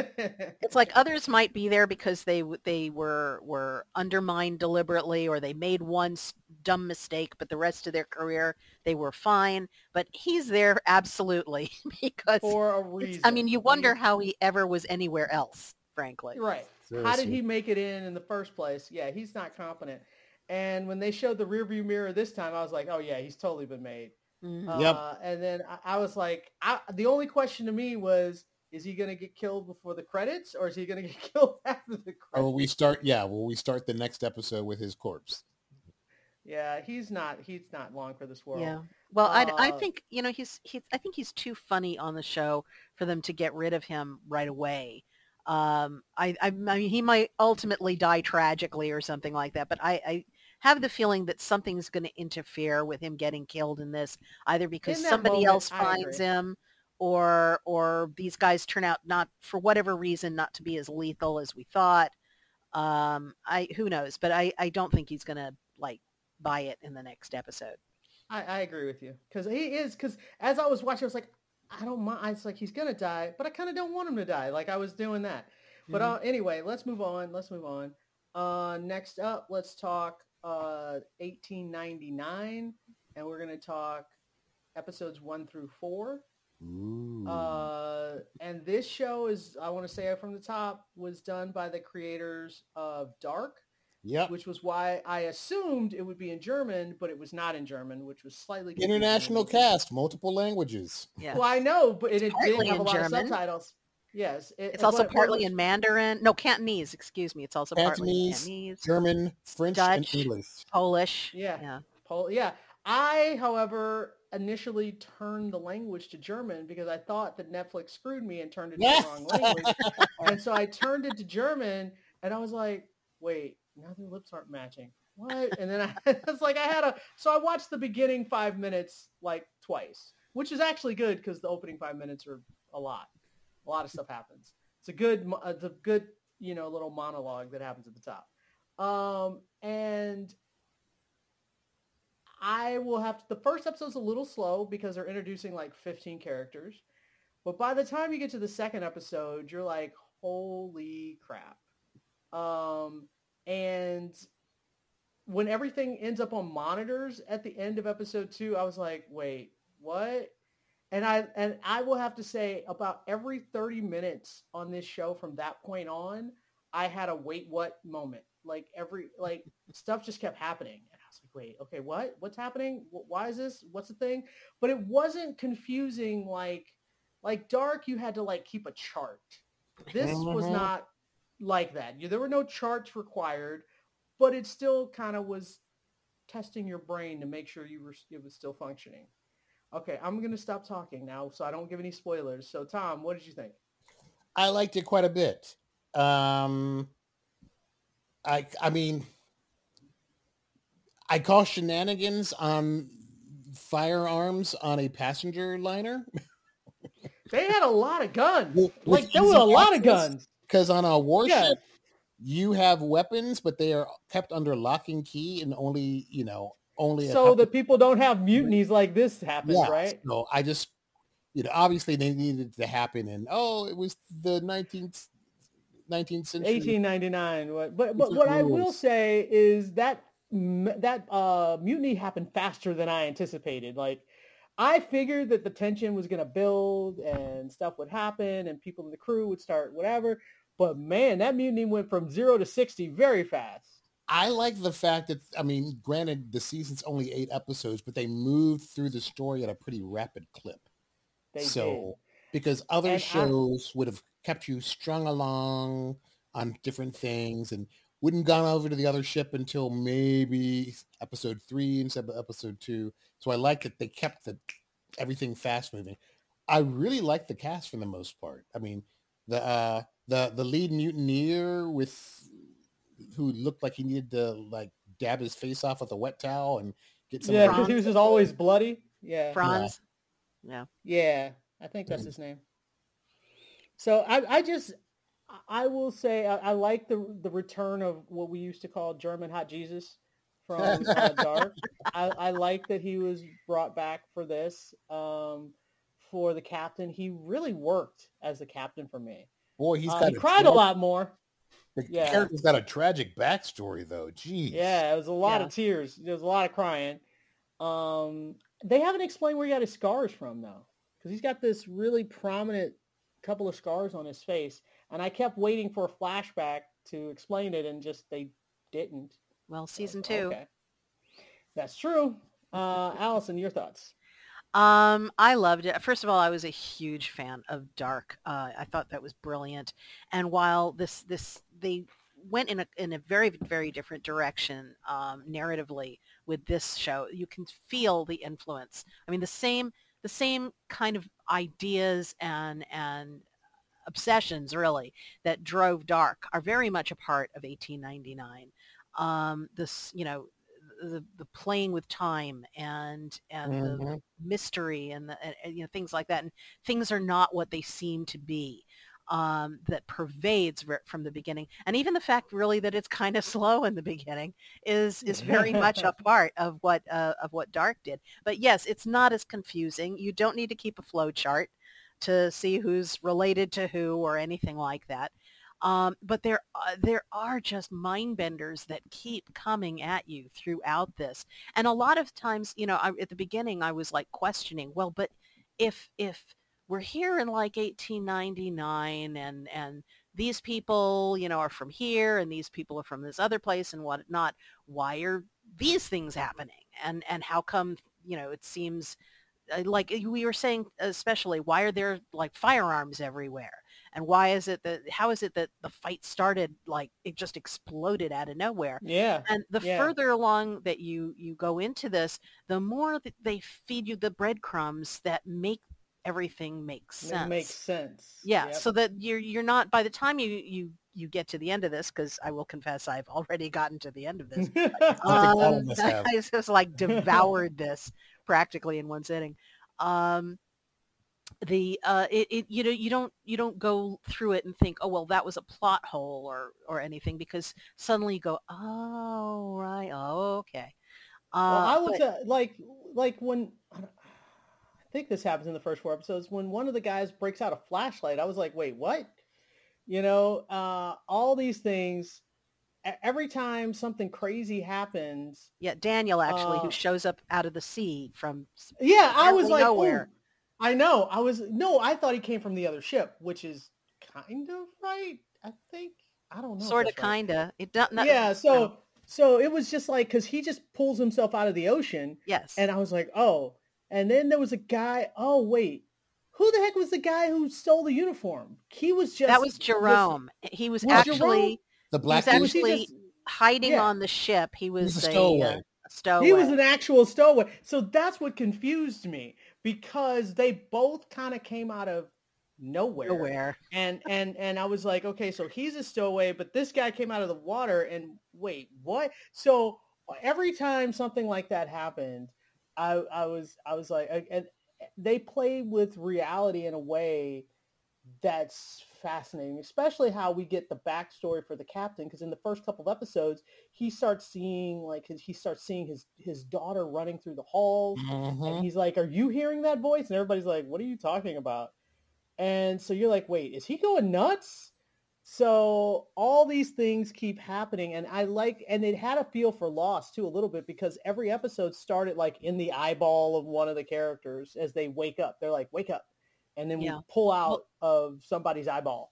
It's like others might be there because they they were were undermined deliberately or they made one dumb mistake, but the rest of their career they were fine. But he's there absolutely because for a reason. I mean, you wonder how he ever was anywhere else. frankly. Right. How did he make it in in the first place? Yeah, he's not competent. And when they showed the rearview mirror this time, I was like, oh yeah, he's totally been made. Mhm. Yep. Uh, and then I, I was like, I, the only question to me was, is he going to get killed before the credits or is he going to get killed after the Or will we start? Yeah, will we start the next episode with his corpse? Yeah, he's not, he's not long for this world. Yeah. Well, I, I Uh, think you know he's he's I think he's too funny on the show for them to get rid of him right away. Um, I, I, I mean, he might ultimately die tragically or something like that, but I, I have the feeling that something's going to interfere with him getting killed in this, either because In somebody moment, else finds him, or or these guys turn out not for whatever reason not to be as lethal as we thought. Um, I who knows, but I, I don't think he's going to like buy it in the next episode. I, I agree with you because he is because as I was watching, I was like, I don't mind. I was like, he's gonna die, but I kind of don't want him to die. Like I was doing that. But uh, anyway, let's move on. Let's move on. Uh, next up, let's talk uh, 1899, and we're gonna talk episodes one through four. Ooh. Uh, and this show is, I want to say it from the top, was done by the creators of Dark, yep. which was why I assumed it would be in German, but it was not in German, which was slightly confusing. International cast, multiple languages. Yeah. Well, I know, but it, it partly didn't have a in lot German. of subtitles. Yes, it- It's also what- what partly was- in Mandarin. No, Cantonese. Excuse me. It's also partly in Cantonese, Cantonese, German, French, Dutch. and English. Polish. Yeah. Yeah. Pol- yeah. I, however, initially turned the language to German because I thought that Netflix screwed me and turned it to the wrong language. and so I turned it to German, and I was like, wait, now their lips aren't matching. What? And then I, I was like, I had a, so I watched the beginning five minutes like twice, which is actually good because the opening five minutes are a lot. A lot of stuff happens. It's a good, it's a good, you know, little monologue that happens at the top. Um, and I will have to, the first episode's a little slow because they're introducing like 15 characters. But by the time you get to the second episode, you're like, holy crap. Um, and when everything ends up on monitors at the end of episode two, I was like, wait, what? And I and I will have to say about every 30 minutes on this show from that point on, I had a wait what moment. Like every like stuff just kept happening. Was like, wait, okay, what? What's happening? Why is this? What's the thing? But it wasn't confusing like like dark you had to like keep a chart. This was Mhm. not like that. You- There were no charts required, but it still kind of was testing your brain to make sure you were it was still functioning. Okay, I'm going to stop talking now so I don't give any spoilers. So Tom, what did you think? I liked it quite a bit. Um, I I mean, I call shenanigans on firearms on a passenger liner. They had a lot of guns. Like there were a lot of guns. Because on a warship, Yeah. you have weapons, but they are kept under lock and key, and only you know only. So that people don't have mutinies like this happens, Yeah, right? So I just, you know, obviously they needed to happen, and oh, it was the nineteenth, nineteenth century. 1899. What- But but what I will say is that that uh, mutiny happened faster than I anticipated. Like I figured that the tension was going to build and stuff would happen and people in the crew would start whatever. But man, that mutiny went from zero to 60 very fast. I like the fact that I mean, granted, the season's only eight episodes, but they moved through the story at a pretty rapid clip. They so because other And I- shows would have kept you strung along on different things and wouldn't gone over to the other ship until maybe episode three instead of episode two. So I like that they kept the everything fast moving. I really like the cast for the most part. I mean, the uh, the the lead mutineer with who looked like he needed to like dab his face off with a wet towel and get some Yeah, because he was just always bloody. Yeah. Franz. Yeah. Yeah, I think that's his name. So I, I just, I will say I, I like the the return of what we used to call German hot Jesus from uh, Dark. I, I like that he was brought back for this. Um, for the captain, he really worked as the captain for me. boy, he's Uh, got he a cried a lot more. The Yeah. character's got a tragic backstory though. Jeez. Yeah, it was a lot Yeah. of tears. There was a lot of crying. Um, they haven't explained where he got his scars from though, because he's got this really prominent couple of scars on his face, and I kept waiting for a flashback to explain it, and just they didn't. Well, season two. Okay. That's true. Uh, Allison, your thoughts? Um, I loved it. First of all, I was a huge fan of Dark. Uh, I thought that was brilliant. And while this this they went in a in a very very different direction um, narratively with this show, you can feel the influence. I mean, the same the same kind of ideas and and obsessions really that drove Dark are very much a part of 1899. Um, this you know the, the playing with time and and the, Mhm. the mystery and the and, you know things like that and things are not what they seem to be um, that pervades from the beginning and even the fact really that it's kind of slow in the beginning is is very much a part of what uh, of what dark did but yes it's not as confusing you don't need to keep a flow chart to see who's related to who or anything like that um, but there, uh, there are just mind benders that keep coming at you throughout this. And a lot of times, you know, I, at the beginning, I was like questioning, well, but if, if we're here in like 1899 and, and these people, you know, are from here and these people are from this other place and whatnot, why are these things happening? And, and how come, you know, it seems like we were saying, especially, why are there like firearms everywhere? and why is it that how is it that the fight started like it just exploded out of nowhere Yeah. and the Yeah. further along that you you go into this the more that they feed you the breadcrumbs that make everything make It sense makes sense. yeah Yep. so that you're you're not by the time you you you get to the end of this because i will confess i've already gotten to the end of this um. I just like devoured this practically in one sitting. Um, the uh, it, it you know you don't you don't go through it and think oh well that was a plot hole or or anything because suddenly you go oh right oh okay. Uh, well, I was but- uh, like, like when I I think this happens in the first four episodes when one of the guys breaks out a flashlight. I was like, wait, what? You know, uh, all these things. Every time something crazy happens, yeah Daniel actually uh, who shows up out of the sea from yeah, I was like, nowhere. I know. I was no, I thought he came from the other ship, which is kind of right. I think I don't know. sort of kinda it does not yeah. So so it was just like because he just pulls himself out of the ocean, yes and I was like, oh. And then there was a guy. Oh wait, who the heck was the guy who stole the uniform? He was just that was Jerome he was Was actually Jerome? The black He's Was actually just- hiding yeah. on the ship he was he's a a, stowaway. uh, a stowaway He was an actual stowaway. So that's what confused me because they both kind of came out of nowhere. nowhere And and and I was like, okay, so he's a stowaway, but this guy came out of the water and wait, what? So every time something like that happened, I I was I was like and they play with reality in a way that's fascinating, especially how we get the backstory for the captain. Because in the first couple of episodes, he starts seeing like his, he starts seeing his his daughter running through the halls, Mhm. and he's like, "Are you hearing that voice?" And everybody's like, "What are you talking about?" And so you're like, "Wait, is he going nuts?" So all these things keep happening, and I like, and it had a feel for Lost too a little bit because every episode started like in the eyeball of one of the characters as they wake up. They're like, "Wake up," and then Yeah. we pull out of somebody's eyeball.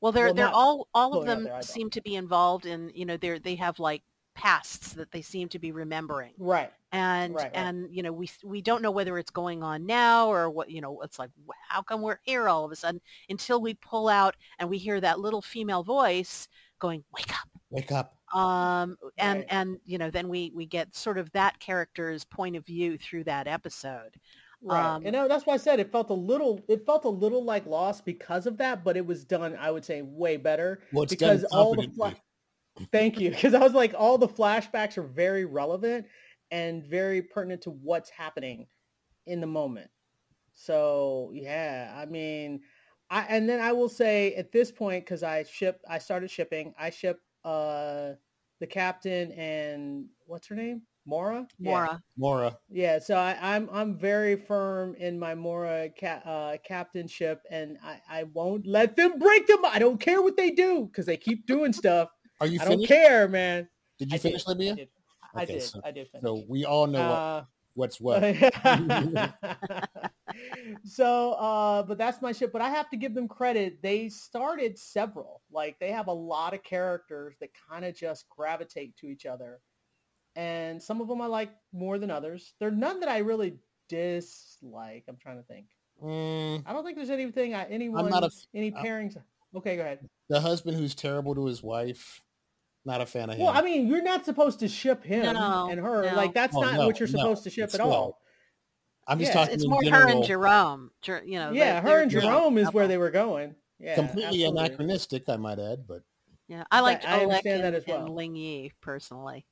Well, they're Well, they're all all of them seem to be involved in you know they're they have like pasts that they seem to be remembering Right. and Right, right. and you know we we don't know whether it's going on now or what you know it's like how come we're here all of a sudden until we pull out and we hear that little female voice going wake up Wake up. um and Right. and you know then we we get sort of that character's point of view through that episode Right. Um, and that's why I said it felt a little it felt a little like Lost because of that, but it was done, I would say, way better. Well, it's because done all the fla- Thank you. Because I was like, all the flashbacks are very relevant and very pertinent to what's happening in the moment. So yeah, I mean, I and then I will say at this point, because I ship I started shipping, I ship uh the captain and what's her name? Maura? Yeah. Maura Maura. Yeah, so I, I'm I'm very firm in my Maura ca- uh, captainship, and I, I won't let them break them. I don't care what they do because they keep doing stuff. Are you I don't care, man. Did you I finish, did, Libya? I did. I did. so- I did finish. So we all know what, Uh, what's what. so, uh, but that's my ship. But I have to give them credit. They started several. Like they have a lot of characters that kind of just gravitate to each other, and some of them I like more than others. There are none that I really dislike. I'm trying to think. Mm, I don't think there's anything I anyone I'm not a f- any pairings. Okay, go ahead. the husband who's terrible to his wife. Not a fan of him. Well, I mean, you're not supposed to ship him No, and her. no. Like that's Oh, not no, what you're no, supposed to ship it's at all. well, I'm just yeah, talking It's more general. her and Jerome. Jer- You know, yeah, they- her and Jerome is where they were going. Yeah, completely absolutely. anachronistic, I might add, but Yeah, I liked I Olek understand and, that as well. and Ling Yi personally.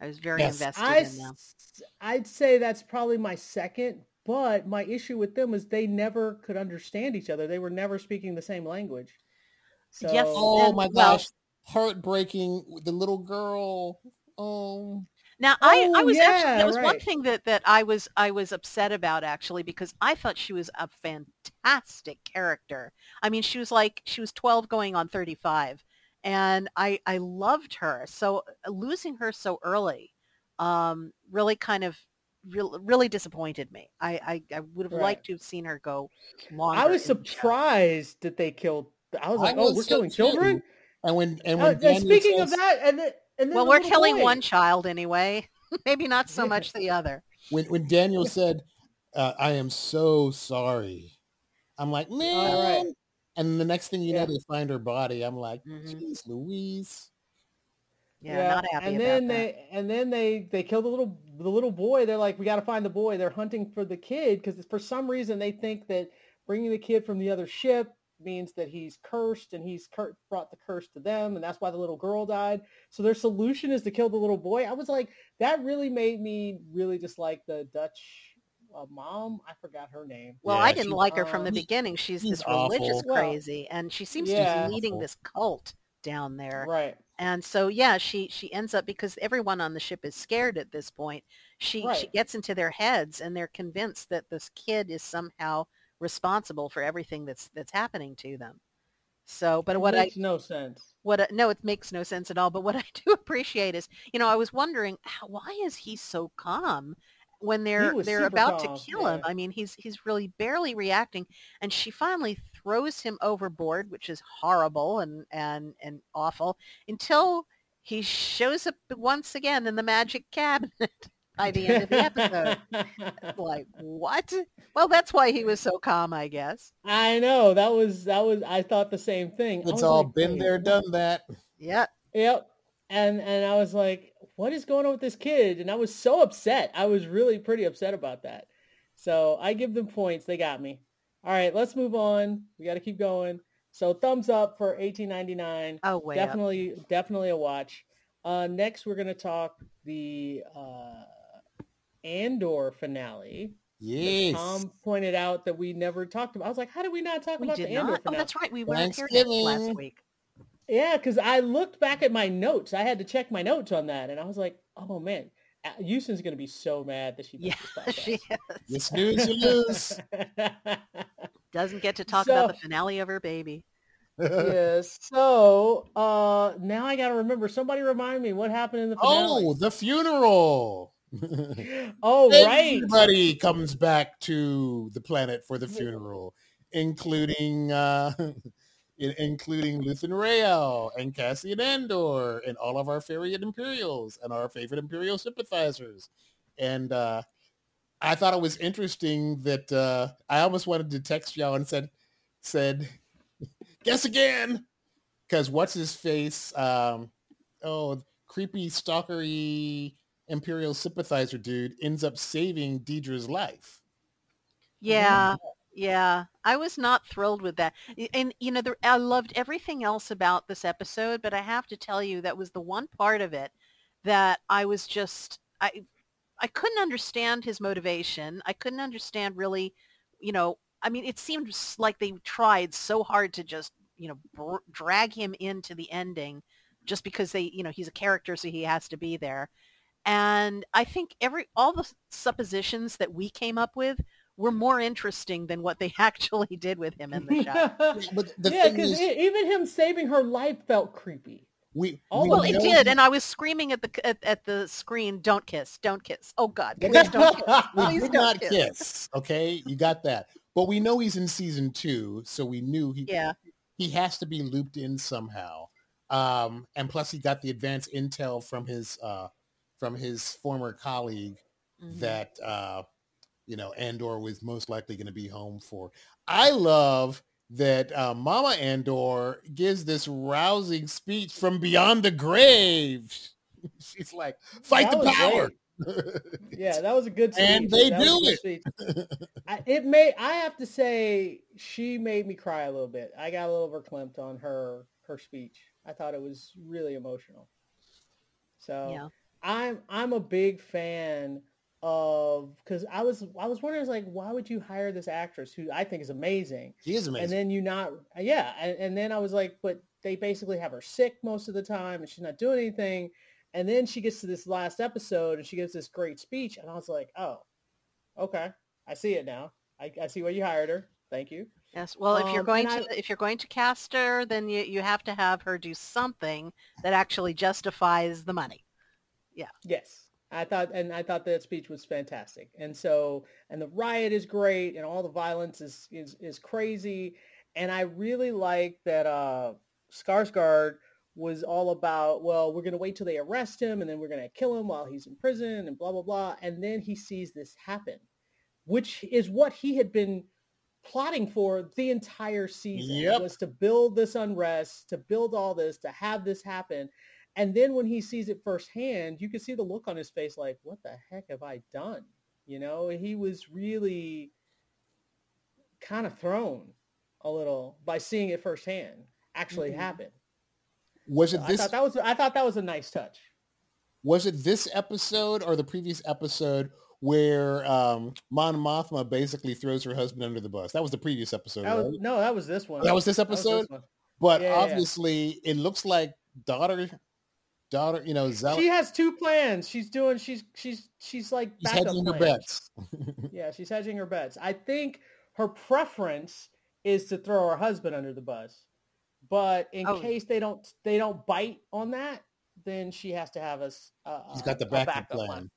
I was very Yes. invested I, in them. s- I'd say that's probably my second, but my issue with them is they never could understand each other. They were never speaking the same language. So, Yes. oh And- my well- gosh, heartbreaking. The little girl. Oh, Now, I, I Oh, was actually yeah, that was one thing that, that I was I was upset about actually because I thought she was a fantastic character. I mean, she was like she was 12 going on 35 and I I loved her. So uh, losing her so early um really kind of real, really disappointed me. I I, I would have Right. liked to have seen her go longer. I was in the surprised that they killed. I was I like, oh, was we're killing too. children. and when and Uh, when and Daniel speaking of that, and then, and then Well, we're killing boy. one child anyway. Maybe not so much the other. when when Daniel said, uh, "I am so sorry," I'm like, man. right. And the next thing you Yeah. know, they find her body. I'm like, Mhm. "Jeez, Louise." Yeah, not happy and about then that. they and then they they kill the little the little boy. They're like, we got to find the boy. They're hunting for the kid because for some reason they think that bringing the kid from the other ship means that he's cursed and he's cur- brought the curse to them, and that's why the little girl died. So their solution is to kill the little boy. I was like, that really made me really dislike the Dutch uh, mom. I forgot her name. Well, Yeah, I didn't she- like her from the um, beginning. She's she's this religious awful. Crazy, and she seems to be leading Awful. this cult down there. Right. And so, yeah, she she ends up because everyone on the ship is scared at this point. She she gets into their heads, and they're convinced that this kid is somehow responsible for everything that's that's happening to them. So, but It what I makes no sense. what I, no, it makes no sense at all. But what I do appreciate is, you know, I was wondering how, why is he so calm when they're they're about calm, to kill him? I mean, he's he's really barely reacting, and she finally throws him overboard, which is horrible and and and awful until he shows up once again in the magic cabinet by the end of the episode. like what? Well, that's why he was so calm, I guess. I know that was that was. I thought the same thing. It's all like, been there, done that. Yep. Yep. And and I was like, what is going on with this kid? And I was so upset. I was really pretty upset about that. So I give them points. They got me. All right, let's move on. We got to keep going. So thumbs up for 1899. Oh, way up. definitely, definitely a watch. Uh, next, we're going to talk the uh, Andor finale. Yes. Tom pointed out that we never talked about. I was like, how did we not talk We about did the Andor not. Oh, finale? that's right. We weren't here last week. Yeah, because I looked back at my notes. I had to check my notes on that, and I was like, "Oh man, Houston's gonna be so mad that she Yeah, missed she You snooze, you lose. doesn't get to talk about the finale of her baby. yes. So uh, now I gotta remember. Somebody remind me what happened in the finale. oh, the funeral. Oh, right. Everybody comes back to the planet for the funeral, including uh, in- including Luthen Rael and Cassian Andor and all of our favorite Imperials and our favorite Imperial sympathizers. And uh, I thought it was interesting that uh, I almost wanted to text y'all and said said guess again because what's his face? Um, oh, creepy stalkery Imperial sympathizer dude ends up saving Dedra's life. Yeah, yeah. I was not thrilled with that. And, you know, I loved everything else about this episode, but I have to tell you that was the one part of it that I was just, I, I couldn't understand his motivation. I couldn't understand really, you know, I mean, it seemed like they tried so hard to just, you know, br- drag him into the ending just because they, you know, he's a character, so he has to be there. And I think every all the suppositions that we came up with were more interesting than what they actually did with him in the show. But the yeah, because even him saving her life felt creepy. We, Oh, we Well, it did, he- and I was screaming at the at, at the screen, "Don't kiss! Don't kiss! Oh God, please don't kiss! we Please did don't not kiss!" kiss. Okay, you got that. But we know he's in season two, so we knew he Yeah, he has to be looped in somehow. Um, and plus, he got the advanced intel from his uh, from his former colleague mhm. that uh, you know Andor was most likely going to be home for. I love that uh, Mama Andor gives this rousing speech from beyond the grave. She's like, "Fight That the power." Yeah, that was a good speech. And they That do it. I, it may. I have to say, she made me cry a little bit. I got a little verklempt on her her speech. I thought it was really emotional. So yeah. I'm I'm a big fan of because I was I was wondering like why would you hire this actress who I think is amazing She is amazing. and then you not yeah and, and then I was like but they basically have her sick most of the time and she's not doing anything and then she gets to this last episode and she gives this great speech and I was like oh okay I see it now I, I see why you hired her thank you Yes. Well, if you're Um, going and to if you're going to cast her, then you you have to have her do something that actually justifies the money. Yeah. Yes. I thought, and I thought that speech was fantastic. And so, and the riot is great and all the violence is, is, is crazy. And I really like that, uh, Skarsgård was all about, well, we're going to wait till they arrest him and then we're going to kill him while he's in prison and blah, blah, blah. And then he sees this happen, which is what he had been plotting for the entire season Yep. was to build this unrest, to build all this, to have this happen. And then when he sees it firsthand, you can see the look on his face like, what the heck have I done? You know, he was really kind of thrown a little by seeing it firsthand actually Mhm. happen. was it I this? thought that was I thought that was a nice touch. was it this episode or the previous episode where um, Mon Mothma basically throws her husband under the bus? That was the previous episode, That was, right? no, that was this one. That was this That was this episode. But Yeah, yeah, yeah. obviously, it looks like daughter, daughter, you know, Zella, She has two plans. She's doing. She's she's she's like she's backup hedging her bets. Yeah, she's hedging her bets. I think her preference is to throw her husband under the bus, but in Oh. case they don't they don't bite on that, then she has to have a. s- a- She's a- got uh, the a backup plan.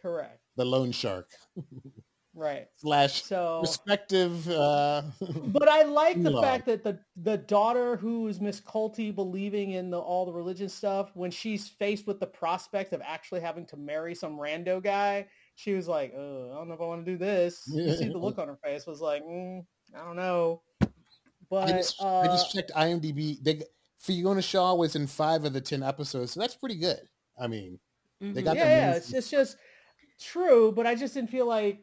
Correct. the loan shark Right. slash So, respective. Uh, but I like the in-law. fact that the the daughter who is Miss Colty believing in the all the religion stuff, when she's faced with the prospect of actually having to marry some rando guy, she was like, oh, I don't know if I want to do this. You see the look on her face was like, mm, I don't know. But I just, uh, I just checked IMDb. They, Fiona Shaw was in five of the ten episodes, so that's pretty good. I mean, they Mhm. got yeah, the yeah, it's, it's just true, but I just didn't feel like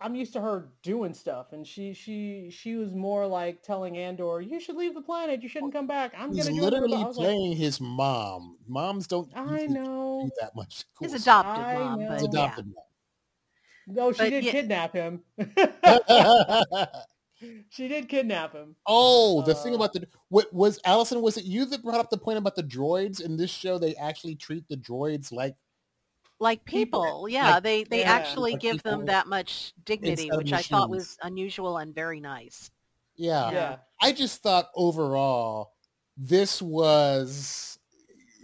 I'm used to her doing stuff, and she she she was more like telling Andor, "You should leave the planet. You shouldn't come back. I'm He's gonna do literally I was like, playing his mom. Moms don't I know. do that much. Cool His adopted I mom, know. but His yeah. adopted No, she But did yeah- kidnap him. she did kidnap him. oh, the thing Uh, about the what was Allison? Was it you that brought up the point about the droids in this show? They actually treat the droids like Like People. people, yeah, Like- they they Yeah. actually Like give them that much dignity, instead of which I thought was unusual and very nice. yeah. Yeah. I just thought overall this was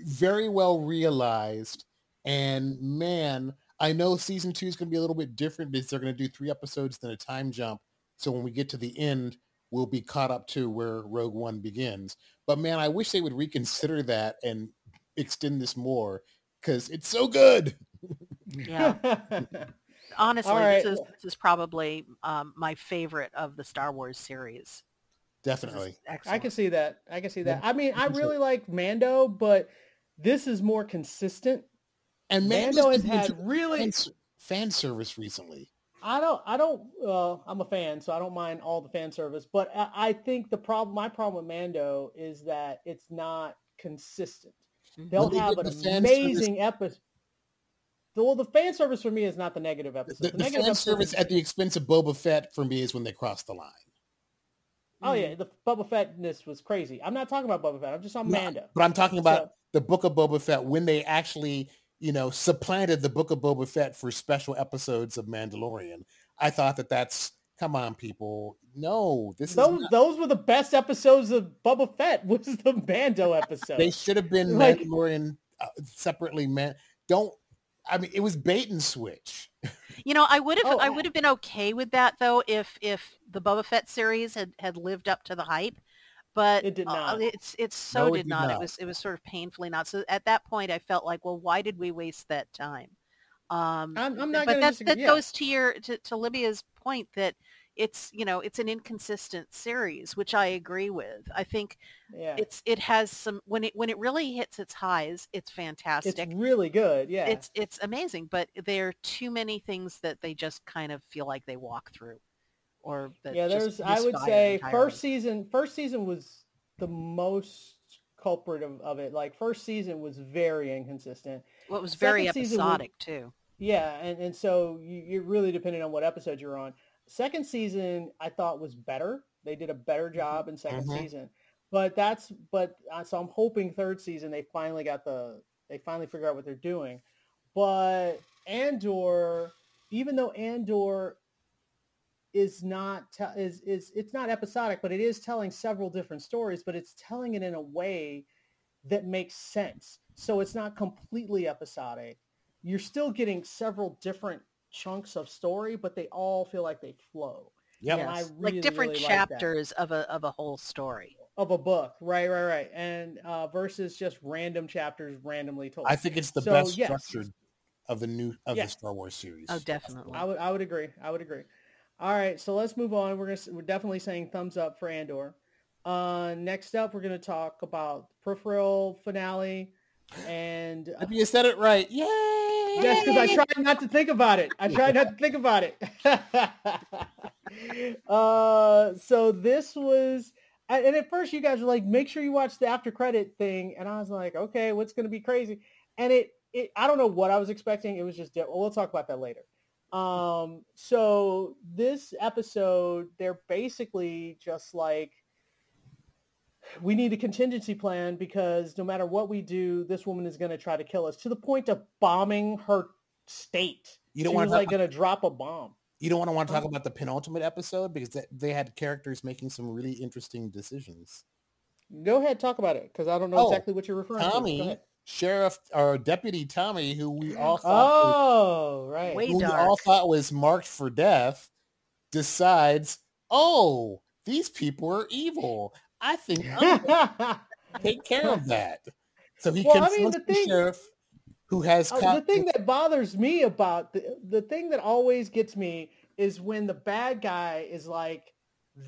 very well realized. And man, I know season two is going to be a little bit different because they're going to do three episodes then a time jump. So when we get to the end, we'll be caught up to where Rogue One begins. But man, I wish they would reconsider that and extend this more because it's so good. Yeah, honestly, All right. this is this is probably um, my favorite of the Star Wars series. Definitely. I can see that. I can see that. Yeah, I mean, I really like Mando, but this is more consistent. And Mando Mando's has had really fan, fan service recently. I don't, I don't, uh, I'm a fan, so I don't mind all the fan service, but I, I think the problem, my problem with Mando is that it's not consistent. They'll have an the amazing episode. Well, the fan service for me is not the negative episode. The, The, the negative fan service at the expense of Boba Fett for me is when they cross the line. oh yeah, the Boba Fettness was crazy. I'm not talking about Boba Fett. I'm just on No, Mando. But I'm talking about So- the Book of Boba Fett when they actually, you know, supplanted the Book of Boba Fett for special episodes of Mandalorian. I thought that that's Come on, people. No, this is Those not- those were the best episodes of Boba Fett. Was the Mando episode? they should have been Like- Mandalorian uh, separately. Man, don't. I mean, it was bait and switch. You know, I would have Oh, I I- would have been okay with that though if if the Boba Fett series had had lived up to the hype. But It did uh, not. it's it's so No, it did did not. It was it was sort of painfully not. So at that point, I felt like, well, why did we waste that time? Um, I'm, I'm not but that's, disagree. that yeah. goes to your to, to Libya's point that it's you know it's an inconsistent series, which I agree with. I think yeah. it's it has some when it when it really hits its highs, it's fantastic It's really good. Yeah. It's it's amazing, but there are too many things that they just kind of feel like they walk through, or that yeah, there's I would say entirely. first season first season was the most culprit of, of it. Like first season was very inconsistent. Well, it was very second season was- episodic too. Yeah, and, and so you, you're really depending on what episode you're on. Second season I thought was better. They did a better job in 2nd Mhm. season. But that's but uh, so I'm hoping third season they finally got the they finally figure out what they're doing. But Andor, even though Andor is not te- is is it's not episodic, but it is telling several different stories, but it's telling it in a way that makes sense. So it's not completely episodic. You're still getting several different chunks of story, but they all feel like they flow. Yeah, Yes. really, like different really like chapters of a of a whole story. of a book. Right, right, right. And uh, versus just random chapters randomly told. I think it's the So, best yes. structured of the new of Yeah. the Star Wars series. Oh, definitely. I would I would agree. I would agree. All right, so let's move on. We're gonna we're definitely saying thumbs up for Andor. Uh, next up, we're gonna talk about Peripheral finale, and uh, You said it right. Yay! yes, because I tried not to think about it. I tried not to think about it. uh, so this was, and at first you guys were like, make sure you watch the after credit thing, and I was like, okay, what's gonna be crazy? And it, it, I don't know what I was expecting. It was just, well, we'll talk about that later. Um, so this episode, they're basically just like, we need a contingency plan because no matter what we do, this woman is going to try to kill us to the point of bombing her state. You don't she want was to like going to drop a bomb. you don't want to want to talk oh. about the penultimate episode because they, they had characters making some really interesting decisions. Go ahead, talk about it because I don't know Oh, exactly what you're referring to. Tommy. Sheriff or Deputy Tommy, who we all thought was, Oh, right, who we all thought was marked for death, decides, oh, these people are evil. I think I'm take care of that. So he Well, I confronts mean, the, the thing- sheriff who has Uh, the thing that bothers me about the, the thing that always gets me is when the bad guy is like,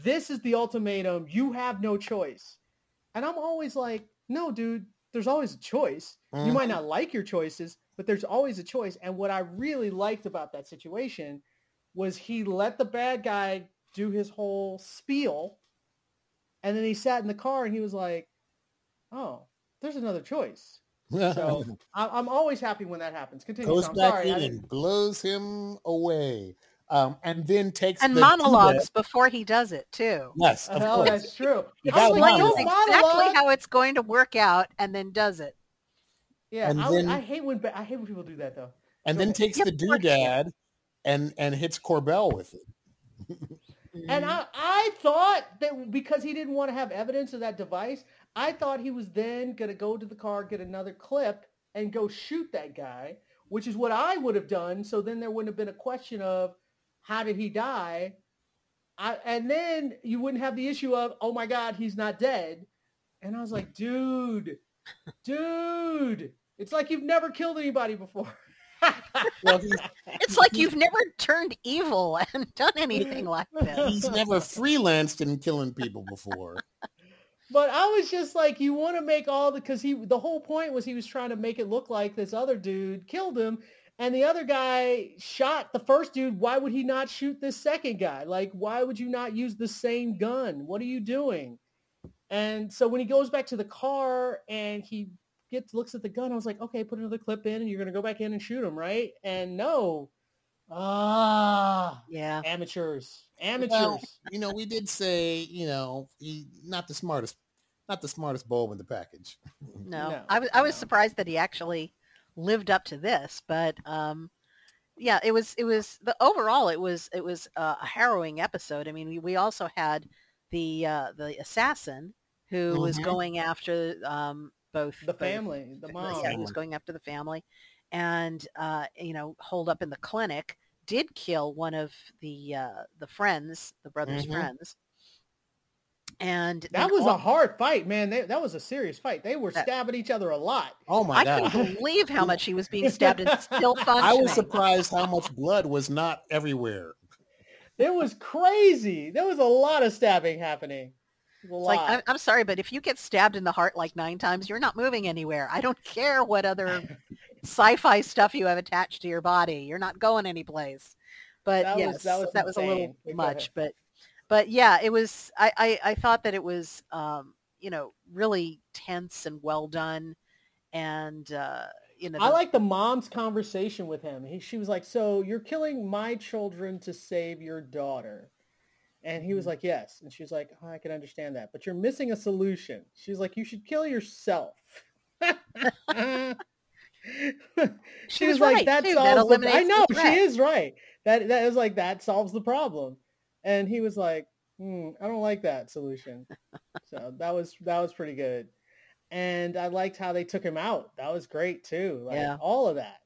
this is the ultimatum. You have no choice. And I'm always like, no, dude, there's always a choice. You Mhm. might not like your choices, but there's always a choice. And what I really liked about that situation was he let the bad guy do his whole spiel. And then he sat in the car and he was like, oh, there's another choice. So I- I'm always happy when that happens. Continue. goes Tom. back Sorry, in and blows him away, um, and then takes and the monologues before he does it too. Yes, of Oh, course. that's true. You I like, monologue. exactly how it's going to work out, and then does it. Yeah, And I, then- I hate when I hate when people do that though. and Go then ahead. takes Yep, the of course, doodad and and hits Corbell with it. And Mhm. I, I thought that because he didn't want to have evidence of that device, I thought he was then going to go to the car, get another clip, and go shoot that guy, which is what I would have done. So then there wouldn't have been a question of how did he die? I, and then you wouldn't have the issue of, oh my God, he's not dead. And I was like, dude, dude, it's like you've never killed anybody before. Well, It's like you've never turned evil and done anything like this. he's never freelanced in killing people before. But I was just like, you want to make all the because he the whole point was he was trying to make it look like this other dude killed him, and the other guy shot the first dude. Why would he not shoot this second guy? Like, why would you not use the same gun? What are you doing? And so when he goes back to the car and he gets looks at the gun, I was like, okay, put another clip in, and you're gonna go back in and shoot him, right? And no, ah, Yeah. amateurs, amateurs. Well, you know, we did say, you know, he not the smartest, not the smartest bulb in the package. No. No, I was I was no. surprised that he actually lived up to this, but um yeah, it was it was the overall it was it was uh, a harrowing episode. I mean, we, we also had the uh, the assassin who was Mhm. going after um, both The both- family, the mom. Yeah, he was going after the family, and uh, you know, holed up in the clinic, did kill one of the uh, the friends, the brothers' Mhm. friends, and That was all- a hard fight, man. They, that was a serious fight. They were That- stabbing each other a lot. Oh my I god! couldn't believe how much he was being stabbed and still functioning. I was surprised how much blood was not everywhere. It was crazy. There was a lot of stabbing happening. A It's lot. like I'm, I'm sorry, but if you get stabbed in the heart like nine times, you're not moving anywhere. I don't care what other sci-fi stuff you have attached to your body. You're not going anyplace. But That was- yes, that was a little. Much. But but yeah, it was. I, I I thought that it was um you know really tense and well done, and uh you know I like the mom's conversation with him. He, she was like, "So you're killing my children to save your daughter," and he was Mm-hmm. like, "Yes." And she was like, oh, "I can understand that, but you're missing a solution." She's like, "You should kill yourself." She was, was like, right, "That too. That solves." the, I know she is right. That that is like that solves the problem, and he was like, hmm, "I don't like that solution." so that was that was pretty good, and I liked how they took him out. That was great too. Like Yeah. all of that.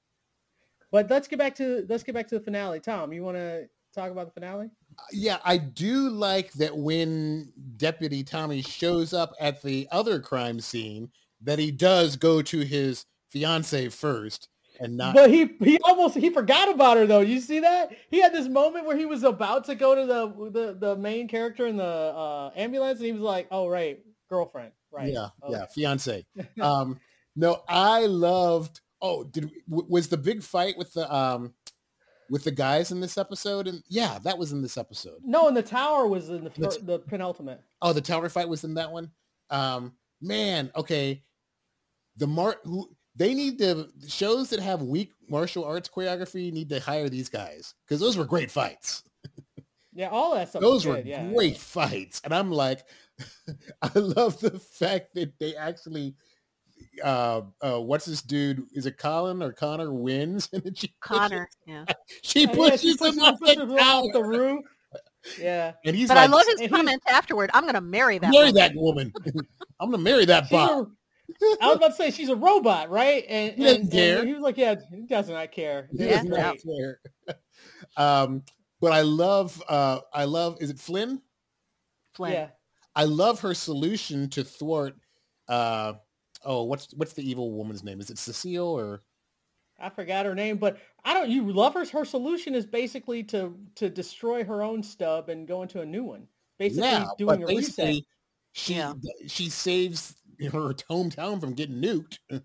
But let's get back to let's get back to the finale. Tom, you want to talk about the finale? Yeah, I do like that when Deputy Tommy shows up at the other crime scene, that he does go to his fiance first and not. but he he almost he forgot about her though. You see that? He had this moment where he was about to go to the the, the main character in the uh, ambulance, and he was like, "Oh right, girlfriend, right? Yeah, Okay. yeah, fiance. Um, no, I loved. Oh, did was the big fight with the um with the guys in this episode? And yeah, that was in this episode. No, and the tower was in the fir- Let's- the penultimate. Oh, the tower fight was in that one. Um, man, okay. The mar who they need to shows that have weak martial arts choreography need to hire these guys because those were great fights. Yeah, all that stuff. Those were good, yeah. great fights, and I'm like, I love the fact that they actually. Uh, uh, what's this dude? Is it Colin or Connor wins? And then she pushes- Connor. Yeah. she Yeah, pushes she him pushes off pushes the him off the tower. roof. Yeah. and he's But like, I love his and he- comment afterward. I'm going to marry that. marry woman." that woman. I'm gonna marry that She's bot. I was about to say she's a robot, right? And, He doesn't and- care. and he was like, "Yeah, he does not care." He It Yeah. was does not great. care. um, but I love, uh, I love, is it Flynn? Flynn. Yeah. I love her solution to thwart, uh, oh, what's, what's the evil woman's name? Is it Cecile or? I forgot her name, but I don't. You love her. Her solution is basically to to destroy her own stub and go into a new one. Basically, yeah, doing but a reset. basically she, Yeah. she saves her hometown from getting nuked.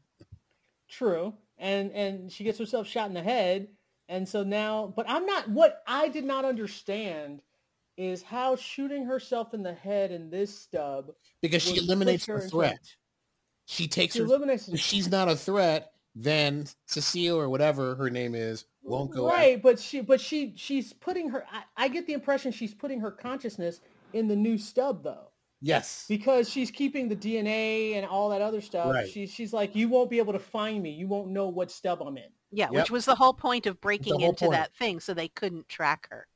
True, and and she gets herself shot in the head, and so now. But I'm not. What I did not understand is how shooting herself in the head in this stub because she eliminates her the into- threat. She takes she her, eliminates. if she's not a threat, then Cecile or whatever her name is won't go after right, but she but she she's putting her. I, I get the impression she's putting her consciousness in the new stub though. Yes. because she's keeping the DNA and all that other stuff. Right. She's she's like, you won't be able to find me. You won't know what stub I'm in. Yeah, Yep. which was the whole point of breaking into point. that thing so they couldn't track her.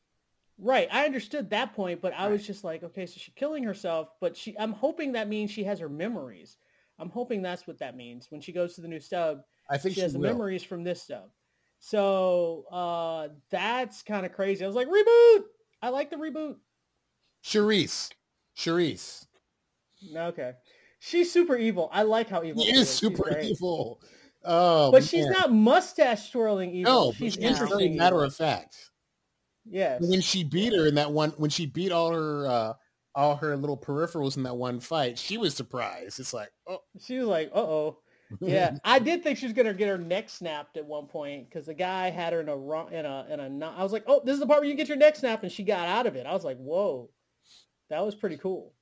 Right. I understood that point, but I was just like, okay, so she's killing herself, but she I'm hoping that means she has her memories. I'm hoping that's what that means. When she goes to the new stub, I think she she, has the memories from this stub. So uh that's kind of crazy. I was like, reboot. I like the reboot. Cherise. Cherise. Okay. She's super evil. I like how evil He she is super evil. Oh, But she's not mustache twirling evil. No, she's interesting. matter evil. of fact. Yes. When she beat her in that one, when she beat all her, uh, all her little peripherals in that one fight, she was surprised. It's like, oh, She was like, uh oh. Yeah, I did think she was gonna get her neck snapped at one point because the guy had her in a ru- in a in a. knot. I was like, oh, this is the part where you get your neck snapped, and she got out of it. I was like, whoa, that was pretty cool.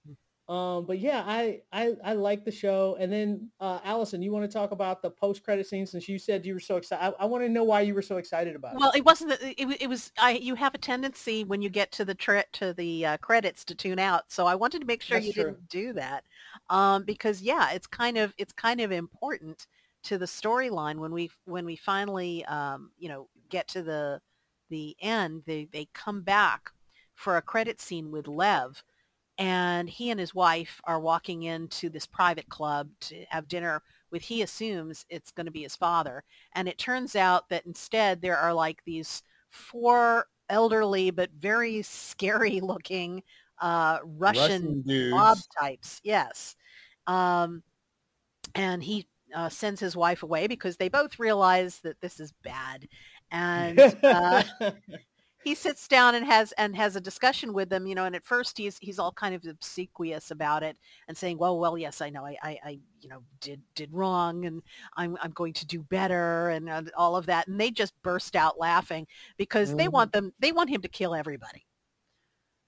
Um, but yeah, I I I like the show. And then uh, Allison, you want to talk about the post credit scene since you said you were so excited. I, I want to know why you were so excited about it. Well, it wasn't. that- It, it was. I. You have a tendency when you get to the tra- to the uh, credits to tune out. So I wanted to make sure That's you true. didn't do that, um, because yeah, it's kind of it's kind of important to the storyline when we when we finally um, you know get to the the end, they they come back for a credit scene with Lev, and he and his wife are walking into this private club to have dinner with he assumes it's going to be his father, and it turns out that instead there are like these four elderly but very scary looking uh, Russian, Russian mob types. Yes. Um, and he uh, sends his wife away because they both realize that this is bad. And uh, he sits down and has and has a discussion with them, you know, and at first he's he's all kind of obsequious about it and saying, Well, well, yes, I know I, I, I you know, did did wrong and I'm I'm going to do better and uh, all of that. And they just burst out laughing because they Mhm. want them they want him to kill everybody.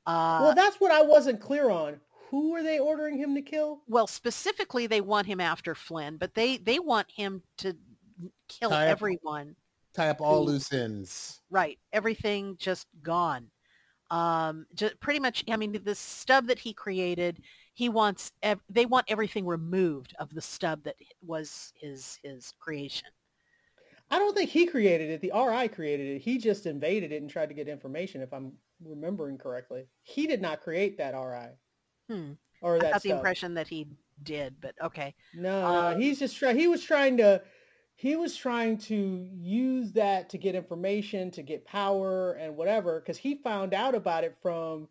Uh, well, that's what I wasn't clear on. Who are they ordering him to kill? well specifically they want him after flynn but they they want him to kill Tie up- everyone Tie up all who- loose ends. right everything just gone um just pretty much i mean the stub that he created he wants ev- they want everything removed of the stub that was his his creation I don't think he created it. The RI created it. He just invaded it and tried to get information, if I'm remembering correctly. He did not create that RI hmm. or i that got the stuff. impression that he did but okay No, Um, no, he's just trying. He was trying to. He was trying to use that to get information, to get power, and whatever. Because he found out about it from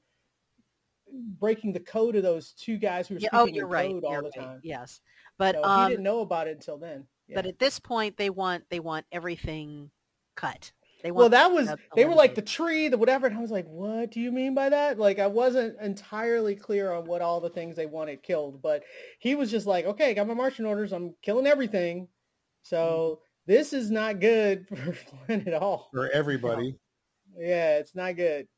breaking the code of those two guys who were yeah, speaking oh in you're right code all the right. time. yes but so um he didn't know about it until then. but at this point they want they want everything cut they well, that was they were like the tree, the whatever, and I was like, "What do you mean by that?" Like, I wasn't entirely clear on what all the things they wanted killed, but he was just like, "Okay, got my marching orders. I'm killing everything." So this is not good for Flynn at all. For everybody. Yeah, it's not good.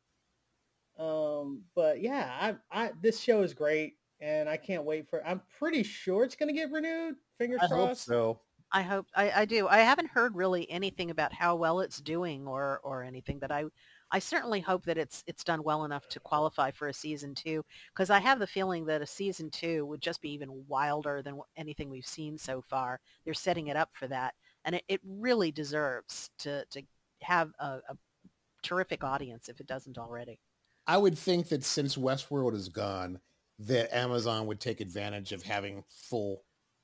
Um, but yeah, I, I this show is great, and I can't wait for. I'm pretty sure it's gonna get renewed. Fingers I hope crossed. so. I hope I, I do. I haven't heard really anything about how well it's doing or or anything, but I I certainly hope that it's it's done well enough to qualify for a season two because I have the feeling that a season two would just be even wilder than anything we've seen so far. They're setting it up for that, and it, it really deserves to to have a, a terrific audience if it doesn't already. I would think that since Westworld is gone, that Amazon would take advantage of having full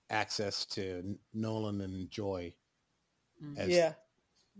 access to Nolan and Joy. As, mm-hmm. Yeah,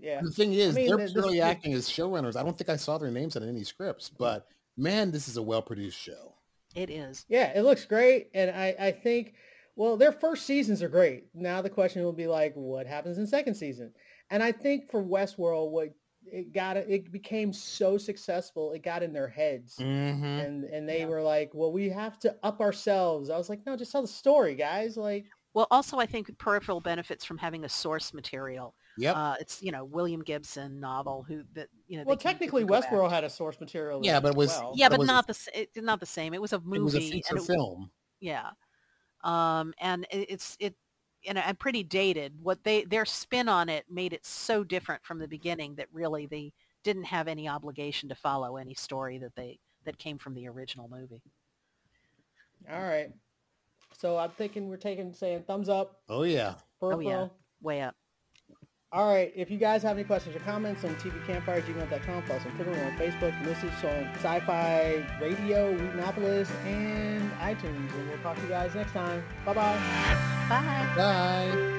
yeah. The thing is, mean, they're this- purely this- acting as showrunners. I don't think I saw their names on any scripts, but man, this is a well-produced show. It is. Yeah, it looks great, and I, I think, well, their first seasons are great. Now the question will be like, what happens in second season? And I think for Westworld, what it got, it became so successful, it got in their heads, Mm-hmm. and and they Yeah. were like, well, we have to up ourselves. I was like, no, just tell the story, guys. Like, Well, also I think Peripheral benefits from having a source material. Yep. Uh, it's you know William Gibson novel who that you know. well, technically, can back. Westworld had a source material. Yeah, but it was- well. Yeah, That but was not the it, not the same. It was a movie. it was a and feature it- film. Yeah, um, and it, it's it you know and pretty dated. What they their spin on it made it so different from the beginning that really they didn't have any obligation to follow any story that they that came from the original movie. All right. So I'm thinking we're taking saying thumbs up. Oh yeah. Oh, yeah. Way up. All right. If you guys have any questions or comments on tvcampfire.gmail.com, follow us on Twitter, on Facebook, message on Sci-Fi Radio, Whedonopolis, and iTunes. And we'll talk to you guys next time. Bye-bye. Bye. Bye.